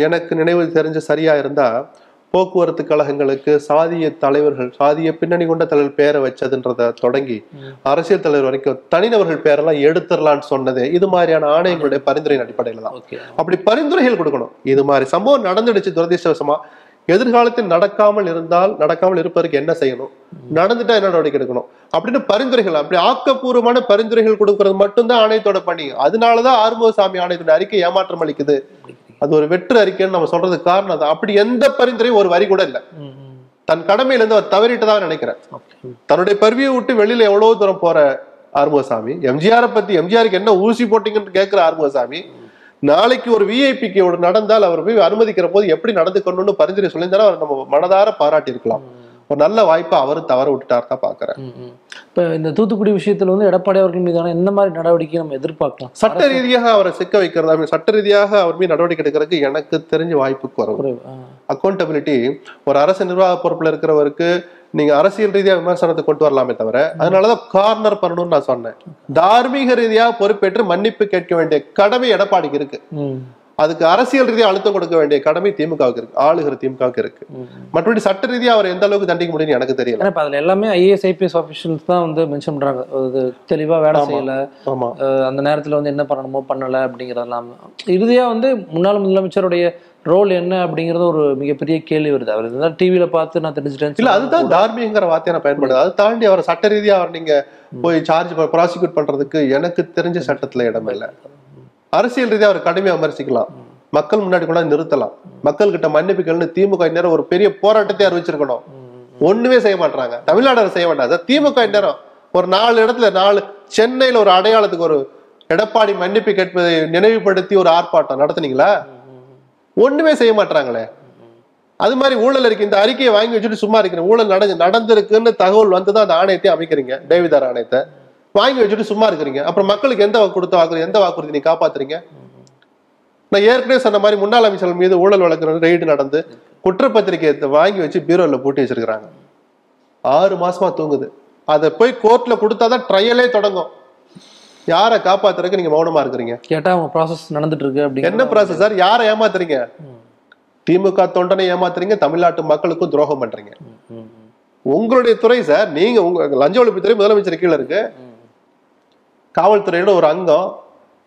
எனக்கு நினைவு தெரிஞ்ச சரியா இருந்தா போக்குவரத்து கழகங்களுக்கு சாதிய தலைவர்கள் சாதிய பின்னணி கொண்ட தலைவர் பேரை வச்சதுன்றத தொடங்கி அரசியல் தலைவர் வரைக்கும் தனிநபர்கள் பேரெல்லாம் எடுத்துடலாம்னு சொன்னது. இது மாதிரியான ஆணையங்களுடைய பரிந்துரையின் அடிப்படையில தான். அப்படி பரிந்துரைகள் கொடுக்கணும். இது மாதிரி சம்பவம் நடந்துடுச்சு துரதிர்ஷ்டவசமா. எதிர்காலத்தில் நடக்காமல் இருந்தால் நடக்காமல் இருப்பதற்கு என்ன செய்யணும்? நடந்துட்டா என்ன நடவடிக்கை எடுக்கணும்? அப்படின்னு பரிந்துரைகள் அப்படி ஆக்கப்பூர்வமான பரிந்துரைகள் கொடுக்கறது மட்டும்தான் ஆணையத்தோட பணி. அதனாலதான் ஆறுமுகசாமி ஆணையத்தோட அறிக்கை ஏமாற்றம் அளிக்குது. அது ஒரு வெற்று அறிக்கைன்னு நம்ம சொல்றதுக்கு காரணம் அது. அப்படி எந்த பரிந்துரையும் ஒரு வரி கூட இல்லை. தன் கடமையில இருந்து அவர் தவறிட்டதா நினைக்கிறேன். தன்னுடைய பருவியை விட்டு வெளியில எவ்வளவு தூரம் போற ஆறுமுகசாமி எம்ஜிஆரை பத்தி எம்ஜிஆருக்கு என்ன ஊசி போட்டீங்கன்னு கேட்கிற ஆறுமுகசாமி நாளைக்கு ஒரு விஐபிக்கு ஒரு நடந்தால் அவர் போய் அனுமதிக்கிற போது எப்படி நடந்துக்கணும்னு பரிந்துரை சொல்லியிருந்தாலும் அவர் நம்ம மனதார பாராட்டி இருக்கலாம் ஒரு நல்ல வாய்ப்பை அவரு தவற விட்டுட்டார் தான் பாக்குறேன். இப்ப இந்த தூத்துக்குடி விஷயத்துல வந்து எடப்பாடி அவர்கள் மீதான என்ன மாதிரி நடவடிக்கை நம்ம எதிர்பார்க்கலாம்? சட்ட ரீதியாக அவரை சிக்க வைக்கிறதா சட்ட ரீதியாக அவர் மீது நடவடிக்கை எடுக்கிறதுக்கு எனக்கு தெரிஞ்ச வாய்ப்பு குறைவு. அக்கௌண்டபிலிட்டி ஒரு அரசு நிர்வாக பொறுப்புல இருக்கிறவருக்கு நீங்க அரசியல் ரீதியா விமர்சனத்தை கொண்டு வரலாமே தவிர அதனாலதான் கார்னர் பண்ணணும்னு நான் சொன்னேன். தார்மீக ரீதியாக பொறுப்பேற்று மன்னிப்பு கேட்க வேண்டிய கடமை எடப்பாடிக்கு இருக்கு. அதுக்கு அரசியல் ரீதியா அழுத்தம் கொடுக்க வேண்டிய கடமை திமுகவுக்கு இருக்கு. ஆளுகிற திமுகவுக்கு இருக்கு. மற்றபடி சட்ட ரீதியா அவர் எந்த அளவுக்கு தண்டிக்க முடியும்னு எனக்கு தெரியல. இப்ப அதுல எல்லாமே ஐஏஎஸ் ஐபிஎஸ் ஆஃபீஷியல்ஸ் தான் வந்து மென்ஷன் பண்றாங்க. அது தெளிவா வேலை. செய்யல. அந்த நேரத்துல வந்து என்ன பண்ணணுமோ பண்ணல அப்படிங்கறதெல்லாம் இறுதியா வந்து முன்னாள் முதலமைச்சருடைய ரோல் என்ன அப்படிங்கறது ஒரு மிகப்பெரிய கேள்வி வருது. அவர் இருந்தால் டிவியில பார்த்து நான் தெரிஞ்சுட்டேன் இல்ல அதுதான் தார்மீகங்கிற வார்த்தையை நான் பயன்படுது அதை தாண்டி அவர் சட்ட ரீதியா அவர் நீங்க போய் சார்ஜ் ப்ராசிக்யூட் பண்றதுக்கு எனக்கு தெரிஞ்ச சட்டத்துல இடம் இல்லை. அரசியல் ரீதியாக அவர் கடுமையாக விமர்சிக்கலாம். மக்கள் முன்னாடி கூட நிறுத்தலாம். மக்கள் கிட்ட மன்னிப்புகள்னு திமுக இந்நேரம் ஒரு பெரிய போராட்டத்தை அறிவிச்சிருக்கணும். ஒண்ணுமே செய்ய மாட்டாங்க தமிழ்நாடு அரசு செய்ய மாட்டாங்க. திமுக இந்நேரம் ஒரு நாலு இடத்துல நாலு சென்னையில ஒரு அடையாளத்துக்கு ஒரு எடப்பாடி மன்னிப்பு கேட்பதை நினைவுபடுத்தி ஒரு ஆர்ப்பாட்டம் நடத்துனீங்களா? ஒண்ணுமே செய்ய மாட்டாங்களே அது மாதிரி ஊழல் இருக்கு. இந்த அறிக்கையை வாங்கி வச்சுட்டு சும்மா இருக்கிறேன். ஊழல் நடந்து நடந்திருக்குன்னு தகவல் வந்து தான் அந்த ஆணையத்தை அமைக்கிறீங்க. டேவிதார் ஆணையத்தை. வாங்கி வச்சுட்டு சும்மா இருக்கிறீங்க. அப்புறம் மக்களுக்கு எந்த கொடுத்த வாக்குறுதி எந்த வாக்குறுதி நீ காப்பாத்துறீங்க? நான் ஏற்கனவே சொன்ன மாதிரி முன்னாள் அமைச்சர்கள் மீது ஊழல் வழக்கு ரெய்டு நடந்து குற்றப்பத்திரிகையை வாங்கி வச்சு பீரோல பூட்டி வச்சிருக்கிறாங்க. ஆறு மாசமா தூங்குது. அதை போய் கோர்ட்ல கொடுத்தாதான் ட்ரையலே தொடங்கும். யாரை காப்பாத்துறதுக்கு நீங்க மௌனமா இருக்கிறீங்க? கேட்டா அவங்க ப்ராசஸ் நடந்துட்டு இருக்கு என்ன அப்படிங்கிற ப்ராசஸ் சார்? யாரை ஏமாத்துறீங்க? திமுக தொண்டனை ஏமாத்துறீங்க தமிழ்நாட்டு மக்களுக்கும் துரோகம் பண்றீங்க. உங்களுடைய துறை சார் நீங்க உங்க லஞ்ச ஒழிப்புத்துறை முதலமைச்சர் கீழே இருக்கு. காவல்துறையோட ஒரு அங்கம்.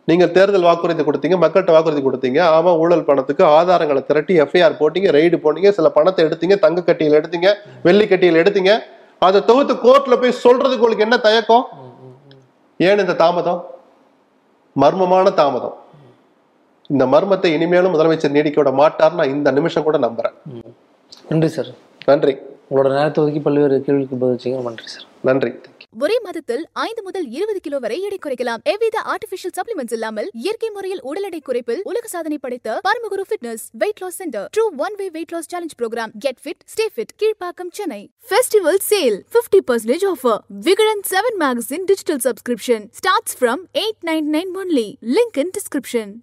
நீங்க தேர்தல் வாக்குறுதி கொடுத்தீங்க மக்கள்கிட்ட வாக்குறுதி கொடுத்தீங்க. ஆமா ஊழல் பணத்துக்கு ஆதாரங்களை திரட்டி எஃப்ஐஆர் போட்டீங்க ரெய்டு போனீங்க சில பணத்தை எடுத்தீங்க தங்க கட்டியில் எடுத்தீங்க வெள்ளி கட்டியில் எடுத்தீங்க. அதை தொகுத்து கோர்ட்ல போய் சொல்றதுக்கு உங்களுக்கு என்ன தயக்கம்? ஏன் இந்த தாமதம்? மர்மமான தாமதம். இந்த மர்மத்தை இனிமேலும் முதலமைச்சர் நீடிக்க விட மாட்டார் நான் இந்த நிமிஷம் கூட நம்புறேன். நன்றி சார். நன்றி. உங்களோட நேரத்தை ஒதுக்கி பல்வேறு கேள்விக்கு பதில் நன்றி சார். நன்றி. ஒரே மாதத்தில் ஐந்து முதல் இருபது கிலோ வரை எடை குறைக்கலாம். எவ்வித ஆர்டிபிஷியல் சப்ளிமெண்ட்ஸ் இல்லாமல் இயற்கை முறையில் உடல் எடை குறைப்பில் உலக சாதனை படைத்த Paramaguru fitness weight loss centre true one way weight loss challenge programme get fit stay fit Kilpauk Chennai. Festival sale 50% percentage offer Vikatan seven magazine digital subscription starts from eight nine nine only link in description